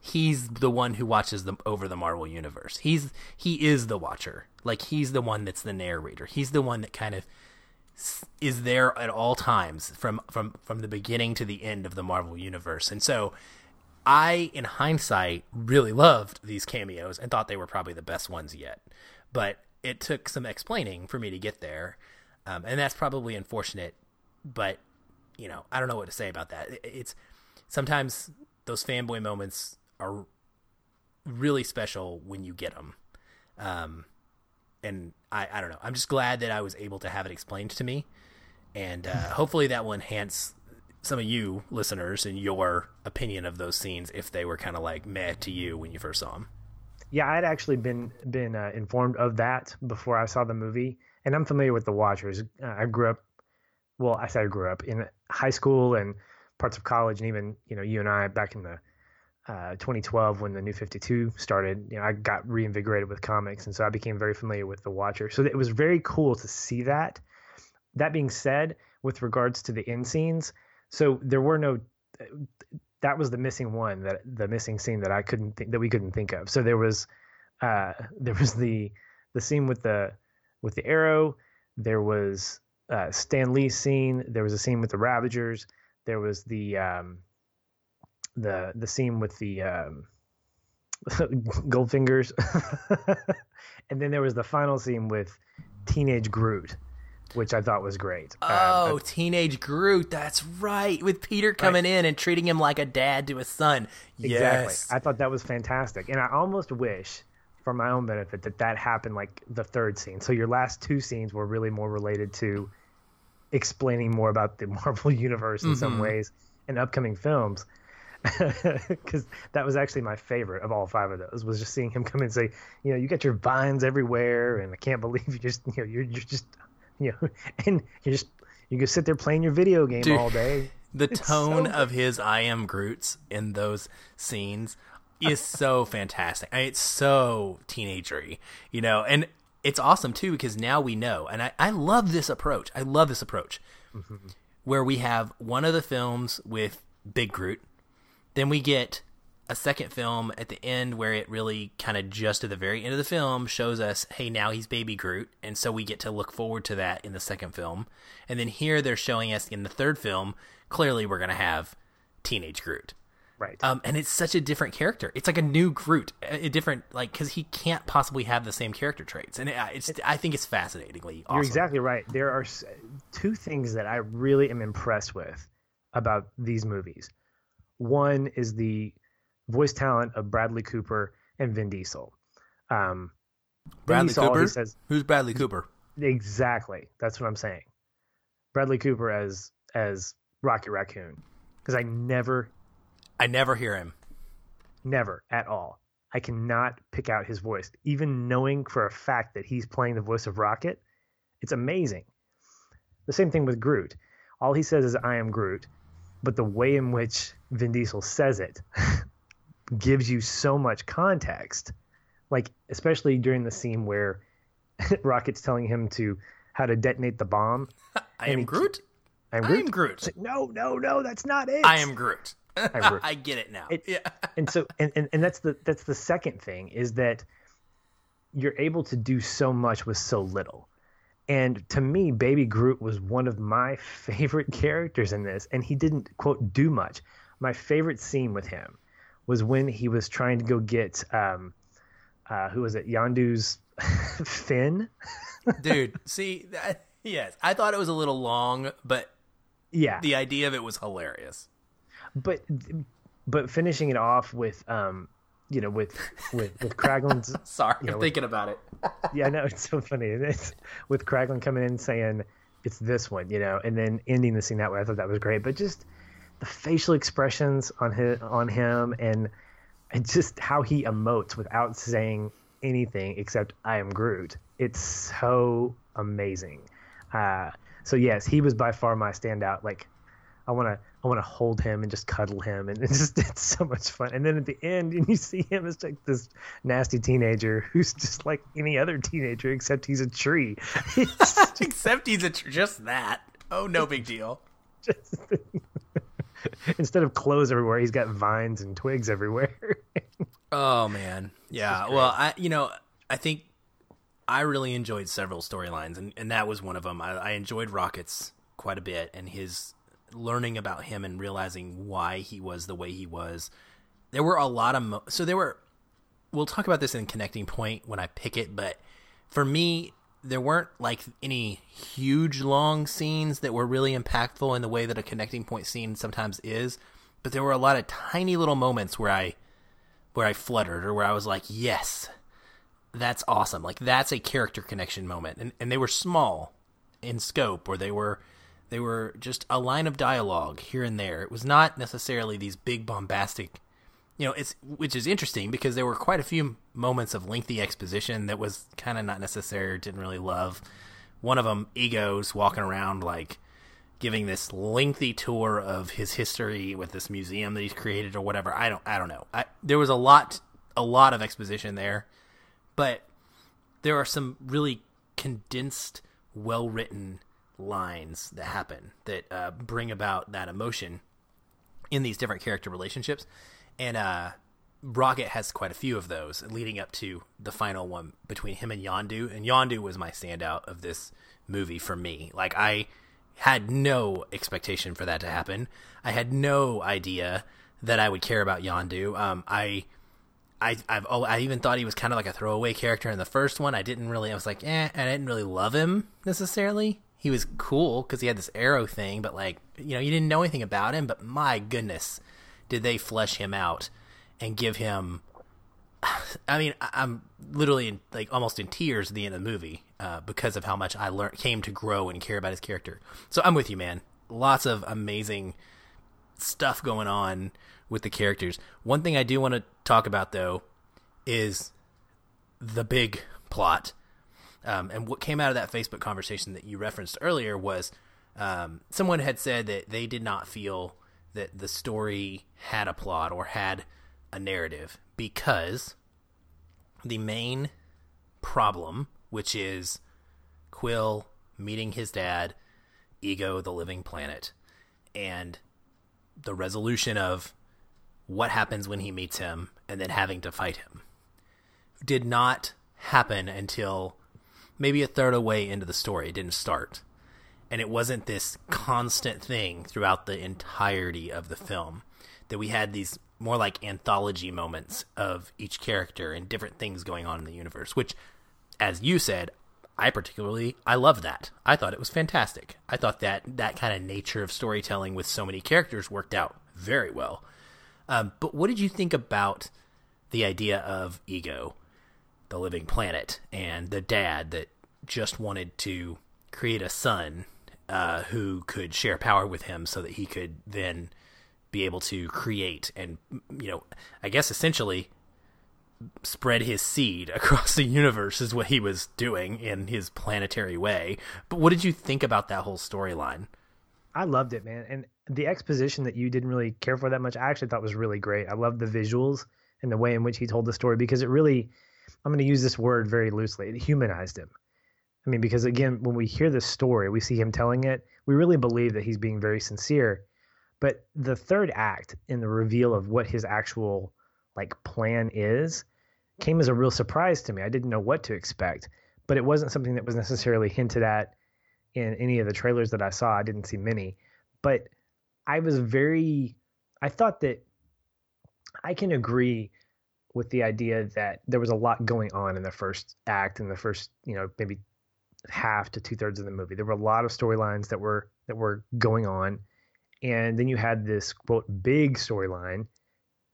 he's the one who watches them over the Marvel universe. He's he is the watcher. Like he's the one that's the narrator. He's the one that kind of is there at all times from from from the beginning to the end of the Marvel universe. And so I in hindsight really loved these cameos and thought they were probably the best ones yet. But it took some explaining for me to get there. Um, and that's probably unfortunate, but you know, I don't know what to say about that. It's sometimes those fanboy moments are really special when you get them. Um, and I, I don't know. I'm just glad that I was able to have it explained to me, and uh, <laughs> hopefully that will enhance some of you listeners and your opinion of those scenes if they were kind of like meh to you when you first saw them. Yeah, I'd actually been been uh, informed of that before I saw the movie, and I'm familiar with the Watchers. Uh, I grew up, well, I said I grew up in high school and parts of college, and even you know you and I back in the uh, 2012 when the New 52 started, you know, I got reinvigorated with comics, and so I became very familiar with the Watcher. So it was very cool to see that. That being said, with regards to the end scenes, so there were no. That was the missing one that the missing scene that I couldn't think that we couldn't think of. So there was, uh, <laughs> there was the the scene with the with the arrow. There was uh, Stan Lee's scene. There was a scene with the Ravagers. There was the um, the the scene with the um, <laughs> Goldfingers, <laughs> and then there was the final scene with Teenage Groot, which I thought was great. Oh, um, Teenage Groot, that's right, with Peter coming right. in and treating him like a dad to a son. Exactly, yes. I thought that was fantastic, and I almost wish. For my own benefit, that that happened like the third scene. So your last two scenes were really more related to explaining more about the <laughs> Marvel universe in mm-hmm. some ways in upcoming films <laughs> because that was actually my favorite of all five of those was just seeing him come and say you know you got your vines everywhere and i can't <laughs> believe you just you know you're, you're just <laughs> you know and you just you can sit there playing your video game Dude, all day. the it's tone so of his i am groots in those scenes is <laughs> so fantastic. I mean, it's so teenagery you know and it's awesome too because now we know and i, I love this approach. I love this approach mm-hmm. where we have one of the films with big groot then we get a second film at the end where it really kind of just at the very end of the film shows us, hey, now he's Baby Groot, and so we get to look forward to that in the second film. And then here they're showing us in the third film, clearly we're going to have teenage Groot. Right. Um, and it's such a different character. It's like a new Groot, a different like because he can't possibly have the same character traits, and it, it's I think it's fascinatingly. Awesome. You're exactly right. There are two things that I really am impressed with about these movies. One is the voice talent of Bradley Cooper and Vin Diesel. Um, Bradley Diesel, Cooper. Says, Who's Bradley Cooper? Exactly. That's what I'm saying. Bradley Cooper as as Rocket Raccoon, because I never, I never hear him. Never at all. I cannot pick out his voice, even knowing for a fact that he's playing the voice of Rocket. It's amazing. The same thing with Groot. All he says is "I am Groot," but the way in which Vin Diesel says it <laughs> gives you so much context. Like especially during the scene where <laughs> Rocket's telling him to how to detonate the bomb. <laughs> I am Groot. I am Groot. I am Groot. Like, no, no, no, that's not it. I am Groot. I'm <laughs> Groot. I get it now. It, yeah. and so and, and, and that's the that's the second thing is that you're able to do so much with so little. And to me, Baby Groot was one of my favorite characters in this, and he didn't quote do much. My favorite scene with him was when he was trying to go get um, uh, who was it? Yondu's <laughs> fin. Dude, see that? Yes, I thought it was a little long, but yeah, the idea of it was hilarious. But but finishing it off with um, you know, with with with Kraglin's. <laughs> Sorry, you know, I'm thinking about it. <laughs> yeah, no, it's so funny. It's with Kraglin coming in saying it's this one, you know, and then ending the scene that way. I thought that was great, but just the facial expressions on his on him and and just how he emotes without saying anything except "I am Groot." It's so amazing. Uh, so yes, he was by far my standout. Like I want to I want to hold him and just cuddle him, and <laughs> it's just it's so much fun. And then at the end, and you see him as like this nasty teenager who's just like any other teenager, except he's a tree. <laughs> except he's a tr- just that. Oh, no big deal. <laughs> Just, <laughs> instead of clothes everywhere, he's got vines and twigs everywhere. <laughs> Oh man, yeah. Well, I you know I think I really enjoyed several storylines, and and that was one of them. I, I enjoyed Rockets quite a bit, and his learning about him and realizing why he was the way he was. There were a lot of mo- so there were. We'll talk about this in connecting point when I pick it, but for me, there weren't like any huge long scenes that were really impactful in the way that a connecting point scene sometimes is, but there were a lot of tiny little moments where I where I fluttered or where I was like, "Yes, that's awesome." Like that's a character connection moment. And and they were small in scope or they were they were just a line of dialogue here and there. It was not necessarily these big bombastic you know, it's which is interesting because there were quite a few moments of lengthy exposition that was kind of not necessary or didn't really love. One of them, Ego's walking around like giving this lengthy tour of his history with this museum that he's created or whatever. I don't, I don't know. I, there was a lot, a lot of exposition there, but there are some really condensed, well written lines that happen that uh, bring about that emotion in these different character relationships and uh, Rocket has quite a few of those leading up to the final one between him and Yondu. And Yondu was my standout of this movie for me. Like I had no expectation for that to happen. I had no idea that I would care about Yondu. Um, I, I, I've, I even thought he was kind of like a throwaway character in the first one. I didn't really. I was like, eh, I didn't really love him necessarily. He was cool because he had this arrow thing, but like, you know, you didn't know anything about him. But my goodness, did they flesh him out and give him <sighs> I mean, I'm literally in, like almost in tears at the end of the movie uh, because of how much I learned, came to grow and care about his character. So I'm with you, man. Lots of amazing stuff going on with the characters. One thing I do want to talk about though is the big plot. Um, and what came out of that Facebook conversation that you referenced earlier was um, someone had said that they did not feel that the story had a plot or had a narrative because the main problem, which is Quill meeting his dad, Ego, the living planet, and the resolution of what happens when he meets him and then having to fight him, did not happen until maybe a third away into the story. It didn't start and it wasn't this constant thing throughout the entirety of the film that we had these more like anthology moments of each character and different things going on in the universe which as you said i particularly i love that. I thought it was fantastic. I thought that that kind of nature of storytelling with so many characters worked out very well. Um, but what did you think about the idea of ego the living planet and the dad that just wanted to create a son uh, who could share power with him so that he could then be able to create and you know i guess essentially spread his seed <laughs> across the universe is what he was doing in his planetary way. But what did you think about that whole storyline? I loved it man. And the exposition that you didn't really care for that much i actually thought was really great. I loved the visuals and the way in which he told the story because it really i'm going to use this word very loosely it humanized him I mean, because again, when we hear this story, we see him telling it, we really believe that he's being very sincere. But the third act in the reveal of what his actual like plan is came as a real surprise to me. I didn't know what to expect, but it wasn't something that was necessarily hinted at in any of the trailers that I saw. I didn't see many, but I was very I thought that I can agree with the idea that there was a lot going on in the first act in the first, you know, maybe half to two thirds of the movie. There were a lot of storylines that were that were going on, and then you had this quote big storyline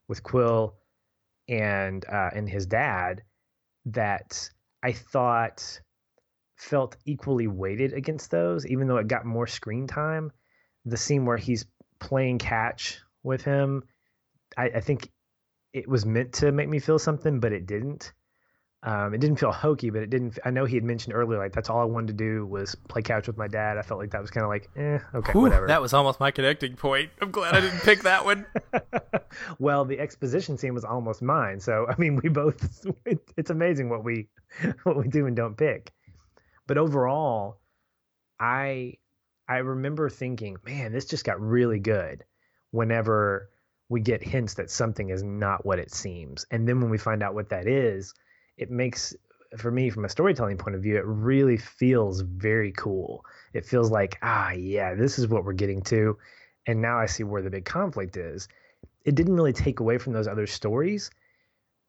with Quill and uh, and his dad that I thought felt equally weighted against those, even though it got more screen time. The scene where he's playing catch with him, I, I think it was meant to make me feel something, but it didn't. Um, it didn't feel hokey, but it didn't. I know he had mentioned earlier, like that's all I wanted to do was play couch with my dad. I felt like that was kind of like, eh, okay, Whew, whatever. That was almost my connecting point. I'm glad I didn't pick that one. <laughs> <laughs> well, the exposition scene was almost mine. So I mean, we both. <laughs> It, it's amazing what we what we do and don't pick. But overall, I I remember thinking, man, this just got really good. Whenever we get hints that something is not what it seems. And then when we find out what that is, it makes for me from a storytelling point of view it really feels very cool. It feels like ah yeah, this is what we're getting to and now I see where the big conflict is. It didn't really take away from those other stories,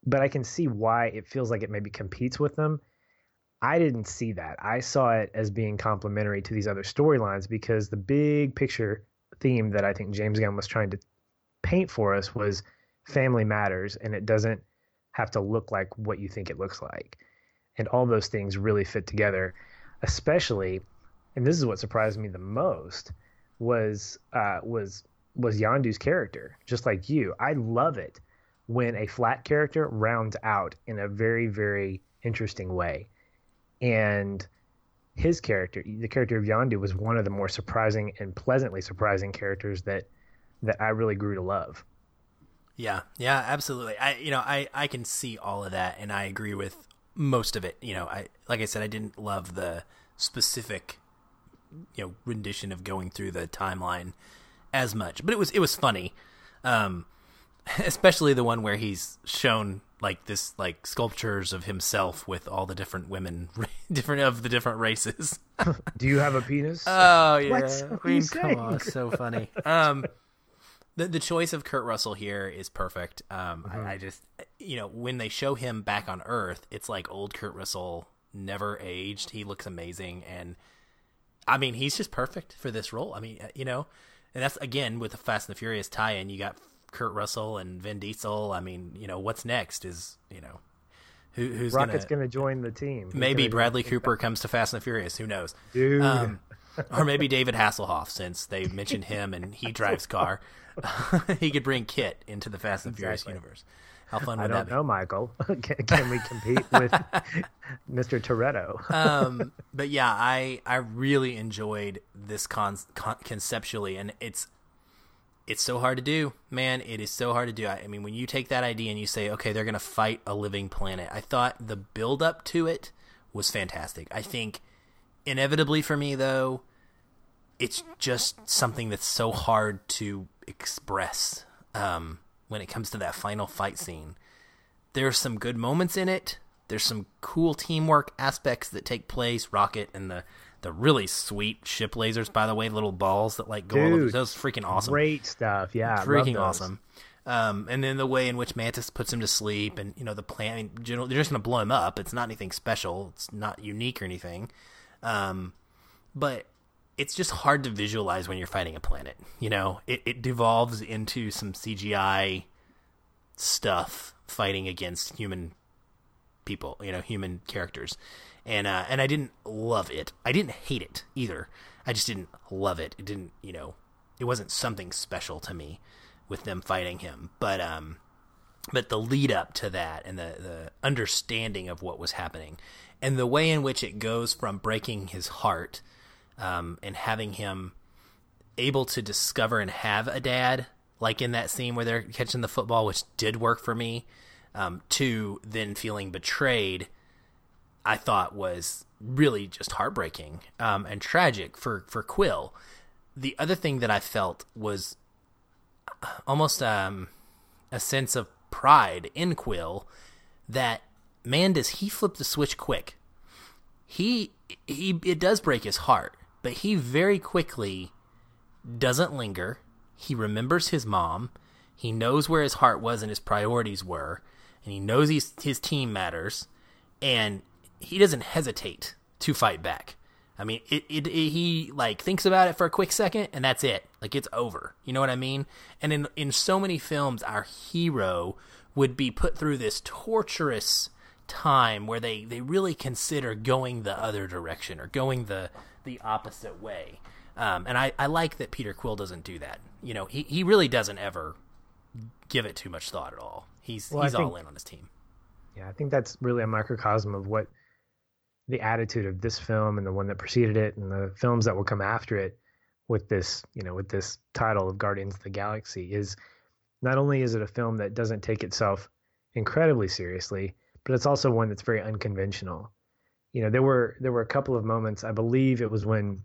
but I can see why it feels like it maybe competes with them. I didn't see that. I saw it as being complementary to these other storylines because the big picture theme that I think James Gunn was trying to paint for us was family matters and it doesn't have to look like what you think it looks like. And all those things really fit together, especially and this is what surprised me the most was uh, was was Yondu's character, just like you. I love it when a flat character rounds out in a very very interesting way, and his character, the character of Yondu, was one of the more surprising and pleasantly surprising characters that that I really grew to love. Yeah, yeah, absolutely. I you know I I can see all of that, and I agree with most of it. You know, I like I said, I didn't love the specific you know rendition of going through the timeline as much, but it was it was funny, um, <laughs> especially the one where he's shown like this like sculptures of himself with all the different women, <laughs> different of the different races. <laughs> Do you have a penis? Oh yeah, What's, I mean, come on, so funny. Um, the the choice of Kurt Russell here is perfect. Um, mm-hmm. I, I just you know when they show him back on Earth, it's like old Kurt Russell never aged. He looks amazing and I mean, he's just perfect for this role. I mean, uh, you know, and that's again with the Fast and the Furious tie-in. You got Kurt Russell and Vin Diesel. I mean, you know, what's next is you know, who, who's Rocket's going to join the team? Who's maybe Bradley Cooper comes to Fast and the Furious. Who knows? Dude. Um, or maybe David Hasselhoff, since they mentioned him and he <laughs> drives car. <laughs> he could bring KITT into the Fast and exactly. Furious universe. How fun would that be? I don't know, Michael. <laughs> can, can, we compete with Mr. Toretto? um, but yeah, I I really enjoyed this con, con, conceptually, and it's it's so hard to do, man. It is so hard to do. I, I mean, when you take that idea and you say, okay, they're going to fight a living planet, I thought the build up to it was fantastic. I think inevitably for me though, it's just something that's so hard to express. Um, when it comes to that final fight scene. There's some good moments in it. There's some cool teamwork aspects that take place. Rocket and the the really sweet ship lasers, by the way, little balls that like go Dude, all over. Those freaking awesome. Great stuff. Yeah, freaking awesome. Um, and then the way in which Mantis puts him to sleep, and you know the plan. I mean, general, they're just going to blow him up. It's not anything special. It's not unique or anything. Um, but it's just hard to visualize when you're fighting a planet. You know, it, it devolves into some CGI stuff fighting against human people, you know, human characters. And uh, and I didn't love it. I didn't hate it either. I just didn't love it. It didn't, you know, it wasn't something special to me with them fighting him. But um but the lead up to that and the the understanding of what was happening and the way in which it goes from breaking his heart um, and having him able to discover and have a dad, like in that scene where they're catching the football, which did work for me, um, to then feeling betrayed, I thought was really just heartbreaking um, and tragic for, for Quill. The other thing that I felt was almost um, a sense of pride in Quill that man does he flip the switch quick. He he it does break his heart, but he very quickly doesn't linger. He remembers his mom. He knows where his heart was and his priorities were, and he knows he's, his team matters, and he doesn't hesitate to fight back. I mean, it, it, it, he like thinks about it for a quick second, and that's it. Like it's over. You know what I mean? And in in so many films, our hero would be put through this torturous time where they they really consider going the other direction or going the the opposite way. Um, and I, I like that Peter Quill doesn't do that. You know, he, he really doesn't ever give it too much thought at all. He's well, he's think, all in on his team. Yeah, I think that's really a microcosm of what the attitude of this film and the one that preceded it and the films that will come after it with this, you know, with this title of Guardians of the Galaxy is not only is it a film that doesn't take itself incredibly seriously, but it's also one that's very unconventional you know, there were there were a couple of moments. I believe it was when,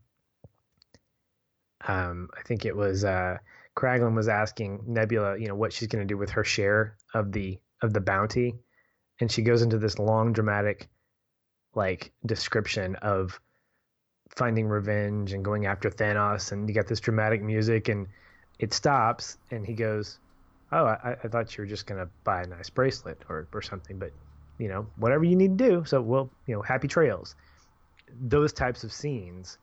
um, I think it was uh, Kraglin was asking Nebula, you know, what she's going to do with her share of the of the bounty, and she goes into this long dramatic like description of finding revenge and going after Thanos, and you got this dramatic music, and it stops, and he goes, "Oh, I, I thought you were just gonna buy a nice bracelet or or something, but you know, whatever you need to do. So, well, you know, happy trails." Those types of scenes,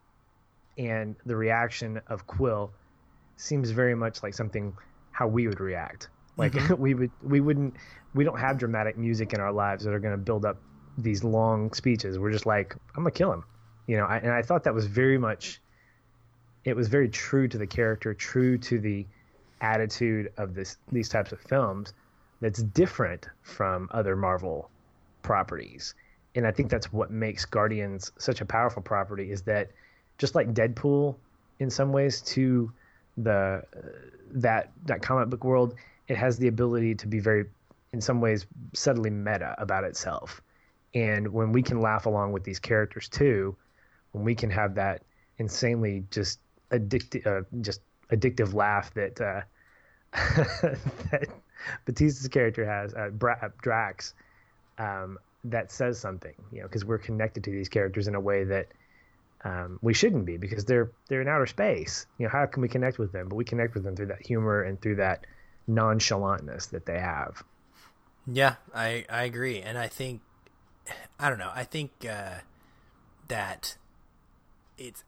and the reaction of Quill seems very much like something how we would react. Like mm-hmm. <laughs> we would, we wouldn't, we don't have dramatic music in our lives that are going to build up these long speeches. We're just like, I'm gonna kill him you know I, and i thought that was very much it was very true to the character true to the attitude of this these types of films that's different from other marvel properties. And i think that's what makes guardians such a powerful property is that just like deadpool in some ways to the uh, that that comic book world it has the ability to be very in some ways subtly meta about itself. And when we can laugh along with these characters too when we can have that insanely just addictive, uh, just addictive laugh that uh, <laughs> that Bautista's character has, uh, Bra- Drax, um, that says something, you know, because we're connected to these characters in a way that um, we shouldn't be because they're they're in outer space. You know, how can we connect with them? But we connect with them through that humor and through that nonchalantness that they have. Yeah, I I agree, and I think I don't know. I think uh, that it's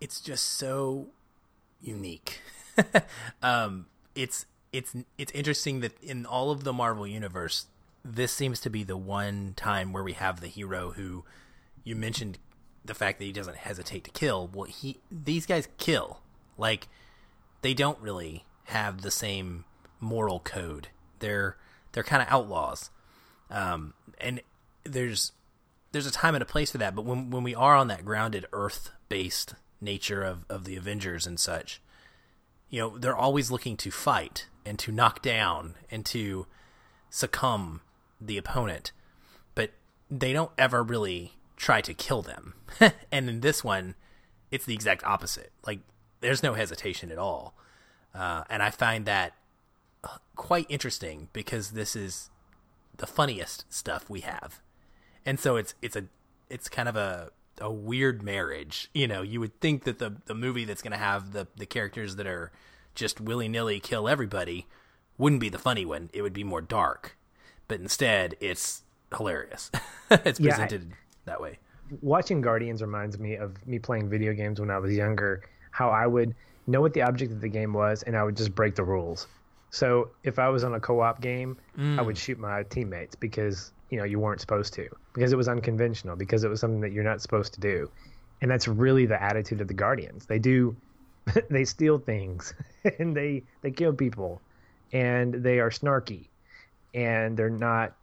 it's just so unique. <laughs> um, it's it's it's interesting that in all of the Marvel universe, this seems to be the one time where we have the hero who you mentioned the fact that he doesn't hesitate to kill. Well, he these guys kill like they don't really have the same moral code. They're they're kind of outlaws, um, and there's there's a time and a place for that. But when when we are on that grounded Earth based nature of of the Avengers and such, you know, they're always looking to fight and to knock down and to succumb the opponent, but they don't ever really try to kill them. <laughs> and in this one, it's the exact opposite. Like there's no hesitation at all, uh, and I find that quite interesting because this is the funniest stuff we have and so it's it's a it's kind of a a weird marriage. You know, you would think that the the movie that's going to have the the characters that are just willy nilly kill everybody wouldn't be the funny one. It would be more dark, but instead it's hilarious. <laughs> it's presented yeah, that way. Watching Guardians reminds me of me playing video games when I was younger. How I would know what the object of the game was, and I would just break the rules. So if I was on a co-op game, mm. I would shoot my teammates because you know you weren't supposed to because it was unconventional because it was something that you're not supposed to do and that's really the attitude of the guardians they do <laughs> they steal things <laughs> and they they kill people and they are snarky and they're not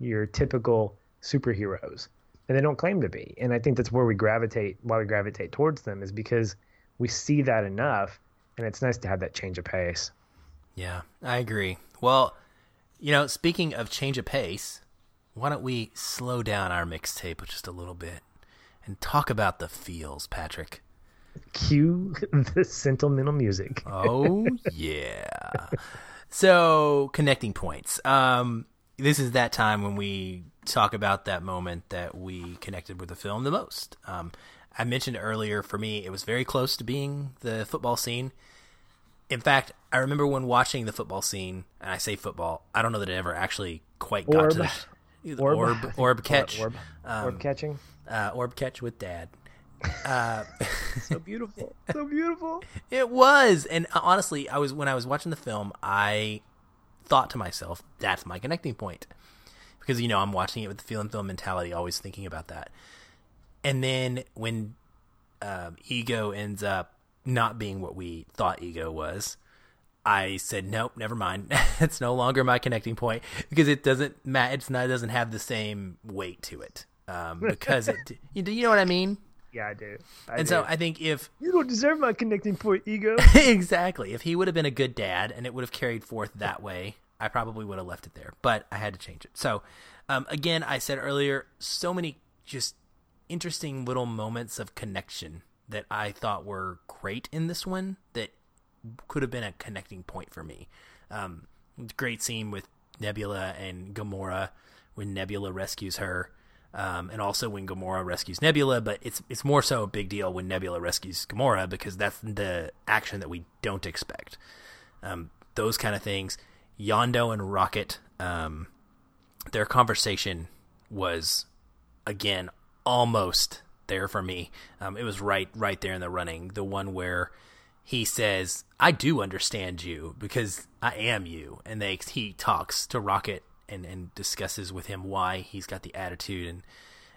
your typical superheroes and they don't claim to be and i think that's where we gravitate why we gravitate towards them is because we see that enough and it's nice to have that change of pace yeah i agree well you know speaking of change of pace why don't we slow down our mixtape just a little bit and talk about the feels, Patrick? Cue <laughs> the sentimental music. oh <laughs> yeah. So connecting points. Um, this is that time when we talk about that moment that we connected with the film the most. Um, I mentioned earlier, for me, it was very close to being the football scene. In fact, I remember when watching the football scene, and I say football, I don't know that it ever actually quite got to the, <laughs> orb, orb, orb catch, orb, um, orb catching, uh, orb catch with dad. Uh, <laughs> so beautiful, so beautiful. <laughs> It was, and uh, honestly, I was when I was watching the film, I thought to myself, "That's my connecting point," because you know I'm watching it with the Feelin' Film mentality, always thinking about that. And then when um, ego ends up not being what we thought ego was, I said nope, never mind. <laughs> it's no longer my connecting point because it doesn't ma- it's not it doesn't have the same weight to it. Um, because it you, you know what I mean? Yeah, I do. I and do. so I think if you don't deserve my connecting point, ego. <laughs> exactly. If he would have been a good dad and it would have carried forth that way, I probably would have left it there. But I had to change it. So um, again, I said earlier, so many just interesting little moments of connection that I thought were great in this one that could have been a connecting point for me. Um, great scene with Nebula and Gamora when Nebula rescues her. Um, and also when Gamora rescues Nebula, but it's it's more so a big deal when Nebula rescues Gamora because that's the action that we don't expect. Um, those kind of things. Yondu and Rocket, um, their conversation was again almost there for me. Um, it was right right there in the running. The one where he says, "I do understand you because I am you," and they he talks to Rocket and and discusses with him why he's got the attitude and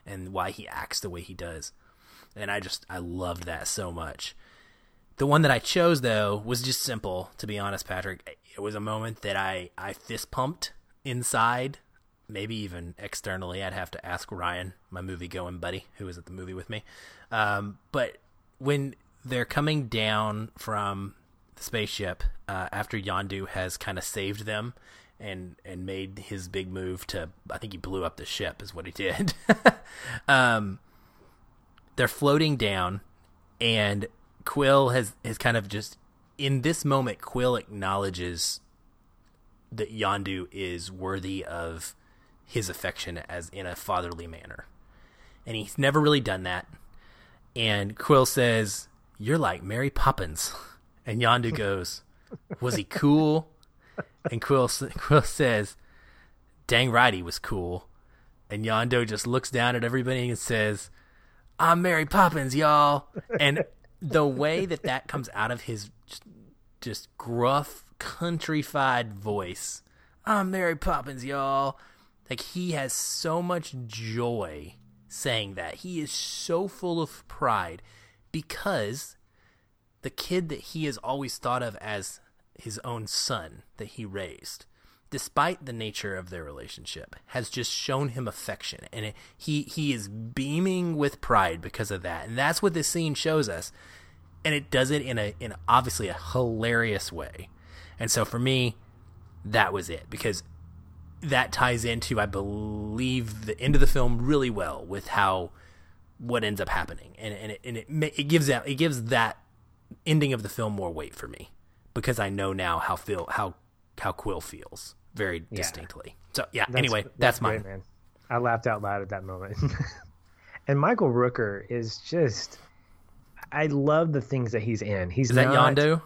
and why he acts the way he does. And I just I loved that so much. The one that I chose though was just simple, to be honest, Patrick. It was a moment that I I fist pumped inside, maybe even externally. I'd have to ask Ryan, my movie going buddy, who was at the movie with me. Um, but when they're coming down from the spaceship uh, after Yondu has kind of saved them and and made his big move to I think he blew up the ship is what he did. <laughs> um, they're floating down, and Quill has has kind of just in this moment Quill acknowledges that Yondu is worthy of his affection as in a fatherly manner, and he's never really done that. And Quill says, "You're like Mary Poppins," <laughs> and Yondu goes, "Was he cool?" And Quill Quill says, "Dang right, he was cool." And Yondu just looks down at everybody and says, "I'm Mary Poppins, y'all." And the way that that comes out of his just, gruff, countrified voice, "I'm Mary Poppins, y'all." Like he has so much joy saying that. He is so full of pride because the kid that he has always thought of as his own son that he raised, despite the nature of their relationship, has just shown him affection, and he he is beaming with pride because of that, and that's what this scene shows us, and it does it in a in obviously a hilarious way, and so for me, that was it because that ties into I believe the end of the film really well with how what ends up happening, and and it and it, it gives that it gives that ending of the film more weight for me because I know now how feel how how Quill feels very yeah. distinctly. So yeah. That's, anyway, that's, that's mine. Great, man. I laughed out loud at that moment. <laughs> and Michael Rooker is just. I love the things that he's in. He's is that not, Yondu?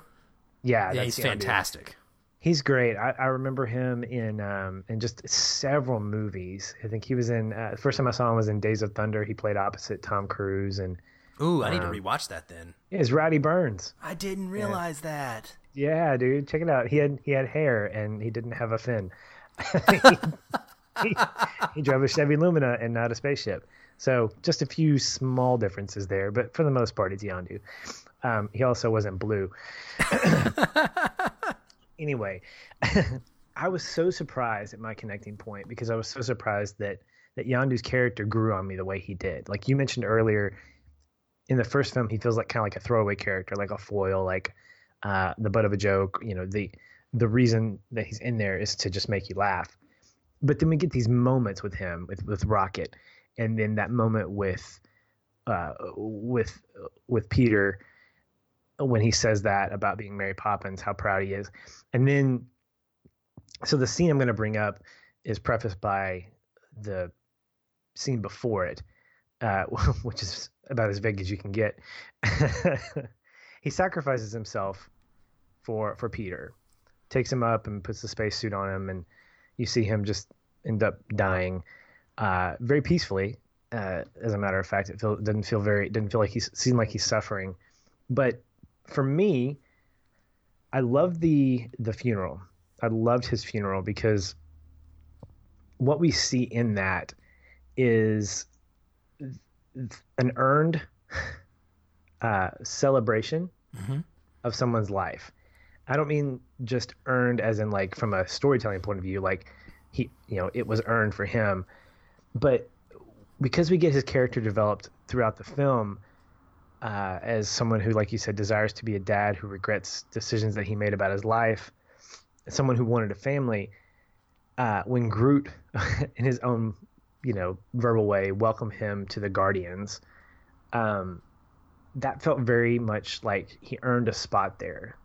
Yeah, yeah he's Yondu. fantastic. He's great. I, I, remember him in um, in just several movies. I think he was in. Uh, the first time I saw him was in Days of Thunder. He played opposite Tom Cruise, and ooh, I need um, to rewatch that then. It's Rowdy Burns. I didn't realize yeah. that. Yeah, dude, check it out. He had he had hair and he didn't have a fin. he, <laughs> he, he drove a Chevy Lumina and not a spaceship. So just a few small differences there, but for the most part, it's Yondu. Um, he also wasn't blue. <laughs> anyway, <laughs> I was so surprised at my connecting point because I was so surprised that that Yondu's character grew on me the way he did. Like you mentioned earlier, in the first film, he feels like kind of like a throwaway character, like a foil, like uh, the butt of a joke. You know, the the reason that he's in there is to just make you laugh. But then we get these moments with him, with with Rocket, and then that moment with uh, with with Peter when he says that about being Mary Poppins, how proud he is, and then so the scene I'm going to bring up is prefaced by the scene before it, uh, <laughs> which is about as vague as you can get. <laughs> he sacrifices himself for for Peter, takes him up and puts the spacesuit on him, and you see him just end up dying uh, very peacefully. Uh, as a matter of fact, it feel, didn't feel very didn't feel like he seemed like he's suffering. But for me, I loved the the funeral. I loved his funeral because what we see in that is an earned uh, celebration mm-hmm. of someone's life. I don't mean just earned as in like from a storytelling point of view, like he, you know, it was earned for him, but because we get his character developed throughout the film uh, as someone who, like you said, desires to be a dad who regrets decisions that he made about his life, someone who wanted a family. Uh, when Groot, <laughs> in his own, you know, verbal way, welcomed him to the Guardians, um, that felt very much like he earned a spot there.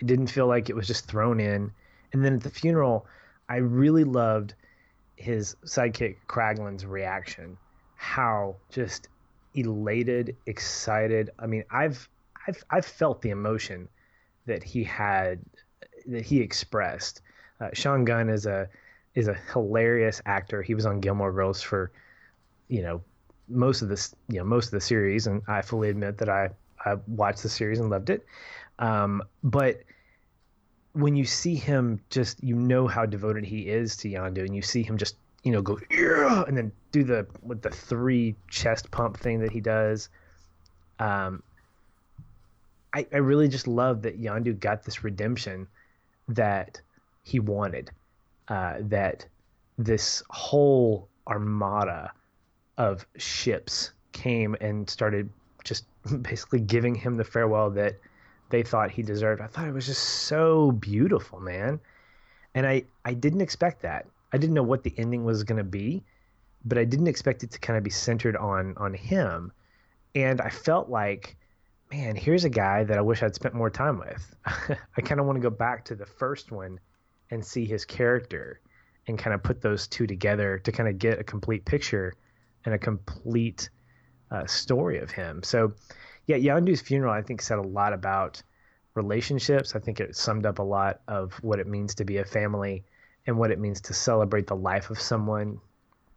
It didn't feel like it was just thrown in. And then at the funeral, I really loved his sidekick Kraglin's reaction. How just elated, excited. I mean, I've I've I've felt the emotion that he had that he expressed. Uh, Sean Gunn is a is a hilarious actor. He was on Gilmore Girls for you know most of this you know most of the series, and I fully admit that I I watched the series and loved it. Um, but when you see him, just you know how devoted he is to Yondu, and you see him just you know go yeah, and then do the with the three chest pump thing that he does. Um, I, I really just love that Yondu got this redemption that he wanted. Uh, that this whole armada of ships came and started just <laughs> basically giving him the farewell that they thought he deserved. I thought it was just so beautiful, man. And I, I didn't expect that. I didn't know what the ending was going to be, but I didn't expect it to kind of be centered on on him. And I felt like, man, here's a guy that I wish I'd spent more time with. <laughs> I kind of want to go back to the first one and see his character and kind of put those two together to kind of get a complete picture and a complete uh, story of him. So, yeah, Yondu's funeral, I think, said a lot about relationships. I think it summed up a lot of what it means to be a family and what it means to celebrate the life of someone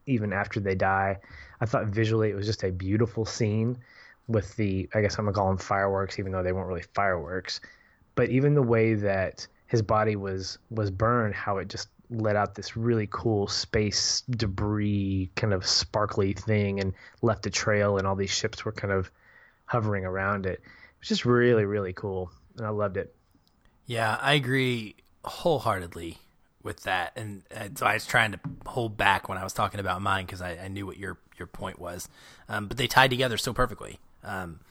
even after they die. I thought visually it was just a beautiful scene with the, I guess I'm going to call them fireworks, even though they weren't really fireworks. But even the way that his body was was burned, how it just let out this really cool space debris kind of sparkly thing and left a trail and all these ships were kind of hovering around it. It was just really, really cool. And I loved it. Yeah, I agree wholeheartedly with that. And, so I was trying to hold back when I was talking about mine because I, I, knew what your, your point was. Um, but they tied together so perfectly. Um,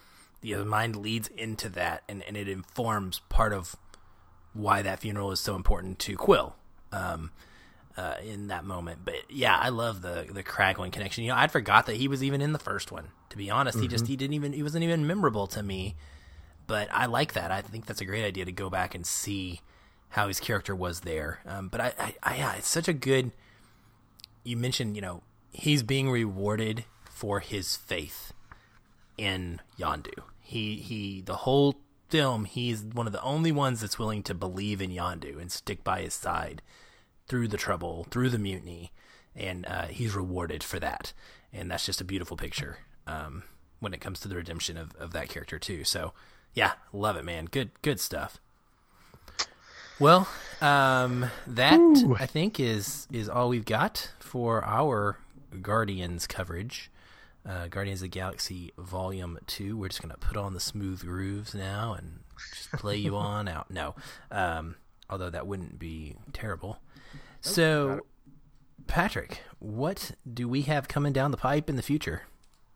the, the mind leads into that and, and it informs part of why that funeral is so important to Quill um, uh, in that moment. But yeah, I love the the Kraglin connection. You know, I'd forgot that he was even in the first one. To be honest, mm-hmm. he just mm-hmm. he didn't even he wasn't even memorable to me. But I like that. I think that's a great idea to go back and see how his character was there. Um, but I, I, I, yeah, it's such a good. You mentioned, you know, he's being rewarded for his faith in Yondu. He he the whole film he's one of the only ones that's willing to believe in Yondu and stick by his side through the trouble, through the mutiny, and uh, he's rewarded for that. And that's just a beautiful picture um, when it comes to the redemption of, of that character too. So, yeah, love it, man. Good, good stuff. Well, um, that Ooh. I think is is all we've got for our Guardians coverage. Uh, Guardians of the Galaxy Volume Two. We're just gonna put on the smooth grooves now and just play you <laughs> on out. No, um, although that wouldn't be terrible. So, Patrick, what do we have coming down the pipe in the future?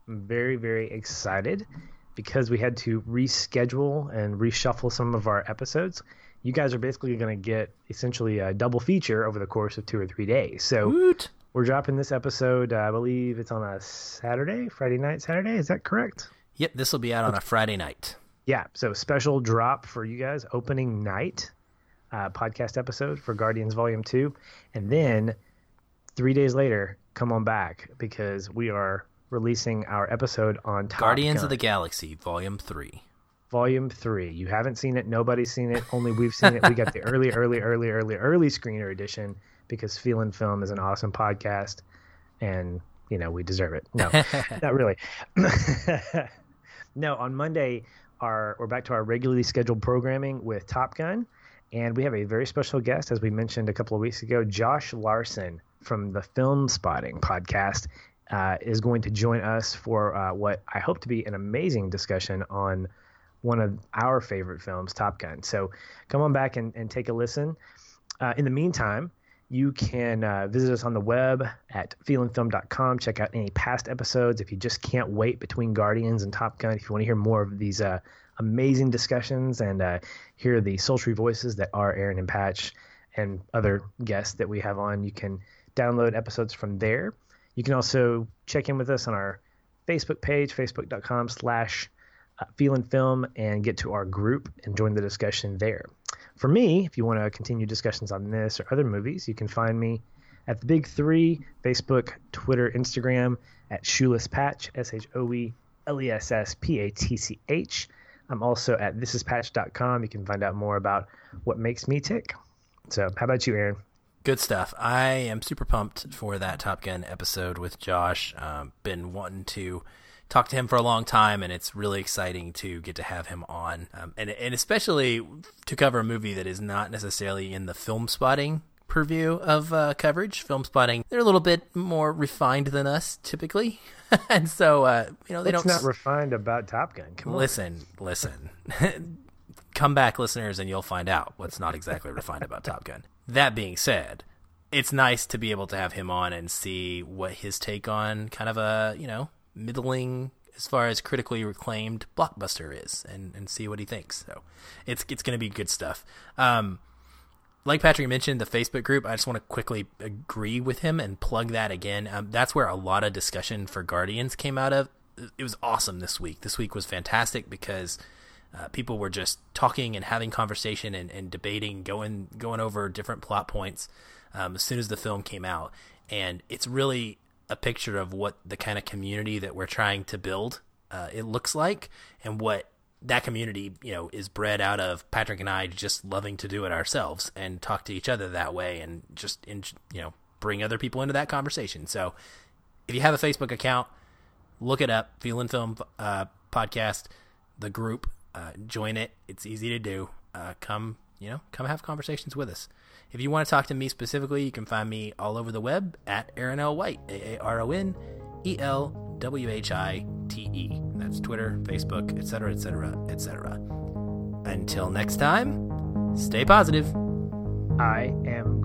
I'm very, very excited because we had to reschedule and reshuffle some of our episodes. You guys are basically going to get essentially a double feature over the course of two or three days. So, Woot. we're dropping this episode, uh, I believe it's on a Saturday, Friday night, Saturday. Is that correct? Yep, this will be out on a Friday night. Yeah, so special drop for you guys, opening night uh, podcast episode for Guardians Volume 2. And then three days later, come on back because we are releasing our episode on Top Guardians Gun. of the Galaxy Volume 3. Volume 3. You haven't seen it. Nobody's seen it. Only we've seen it. We got the early, early, early, early, early screener edition because Feelin' Film is an awesome podcast and, you know, we deserve it. No, <laughs> not really. <laughs> no, on Monday, our we're back to our regularly scheduled programming with Top Gun. And we have a very special guest, as we mentioned a couple of weeks ago, Josh Larsen from the Filmspotting podcast. Uh, is going to join us for uh, what I hope to be an amazing discussion on one of our favorite films, Top Gun. So come on back and, and take a listen. Uh, in the meantime, you can uh, visit us on the web at feelingfilm.com. Check out any past episodes. If you just can't wait between Guardians and Top Gun, if you want to hear more of these uh, amazing discussions and uh, hear the sultry voices that are Aaron and Patch and other guests that we have on. You can download episodes from there. You can also check in with us on our Facebook page, facebook.com slash uh, Feelin' Film, and get to our group and join the discussion there. for me, if you want to continue discussions on this or other movies, you can find me at the big three Facebook, Twitter, Instagram at Shoeless Patch, S H O E L E S S P A T C H. I'm also at thisispatch.com. You can find out more about what makes me tick. So, how about you, Aaron? Good stuff. I am super pumped for that Top Gun episode with Josh. Um, been wanting to talk to him for a long time, and it's really exciting to get to have him on, um, and and especially to cover a movie that is not necessarily in the Filmspotting purview of uh, coverage. Filmspotting, they're a little bit more refined than us typically, <laughs> and so uh, you know they What's don't It's not refined about Top Gun? Come on. listen, listen. <laughs> Come back, listeners, and you'll find out what's not exactly refined about Top Gun. That being said, it's nice to be able to have him on and see what his take on kind of a you know middling as far as critically reclaimed blockbuster is, and and see what he thinks. So it's it's going to be good stuff. Um, like Patrick mentioned, the Facebook group, I just want to quickly agree with him and plug that again. Um, that's where a lot of discussion for Guardians came out of. It was awesome this week. This week was fantastic because uh, people were just talking and having conversation and, and debating, going going over different plot points um, as soon as the film came out, and it's really a picture of what the kind of community that we're trying to build uh, it looks like, and what that community, you know, is bred out of Patrick and I just loving to do it ourselves and talk to each other that way, and just in, you know bring other people into that conversation. So, if you have a Facebook account, look it up, Feelin' Film uh, Podcast, the group, uh, join it. It's easy to do. Uh, come, you know, come have conversations with us. If you want to talk to me specifically, you can find me all over the web at Aaron L. White, A A R O N E L W H I T E. That's Twitter, Facebook, etc., etc., etc. Until next time, stay positive. I am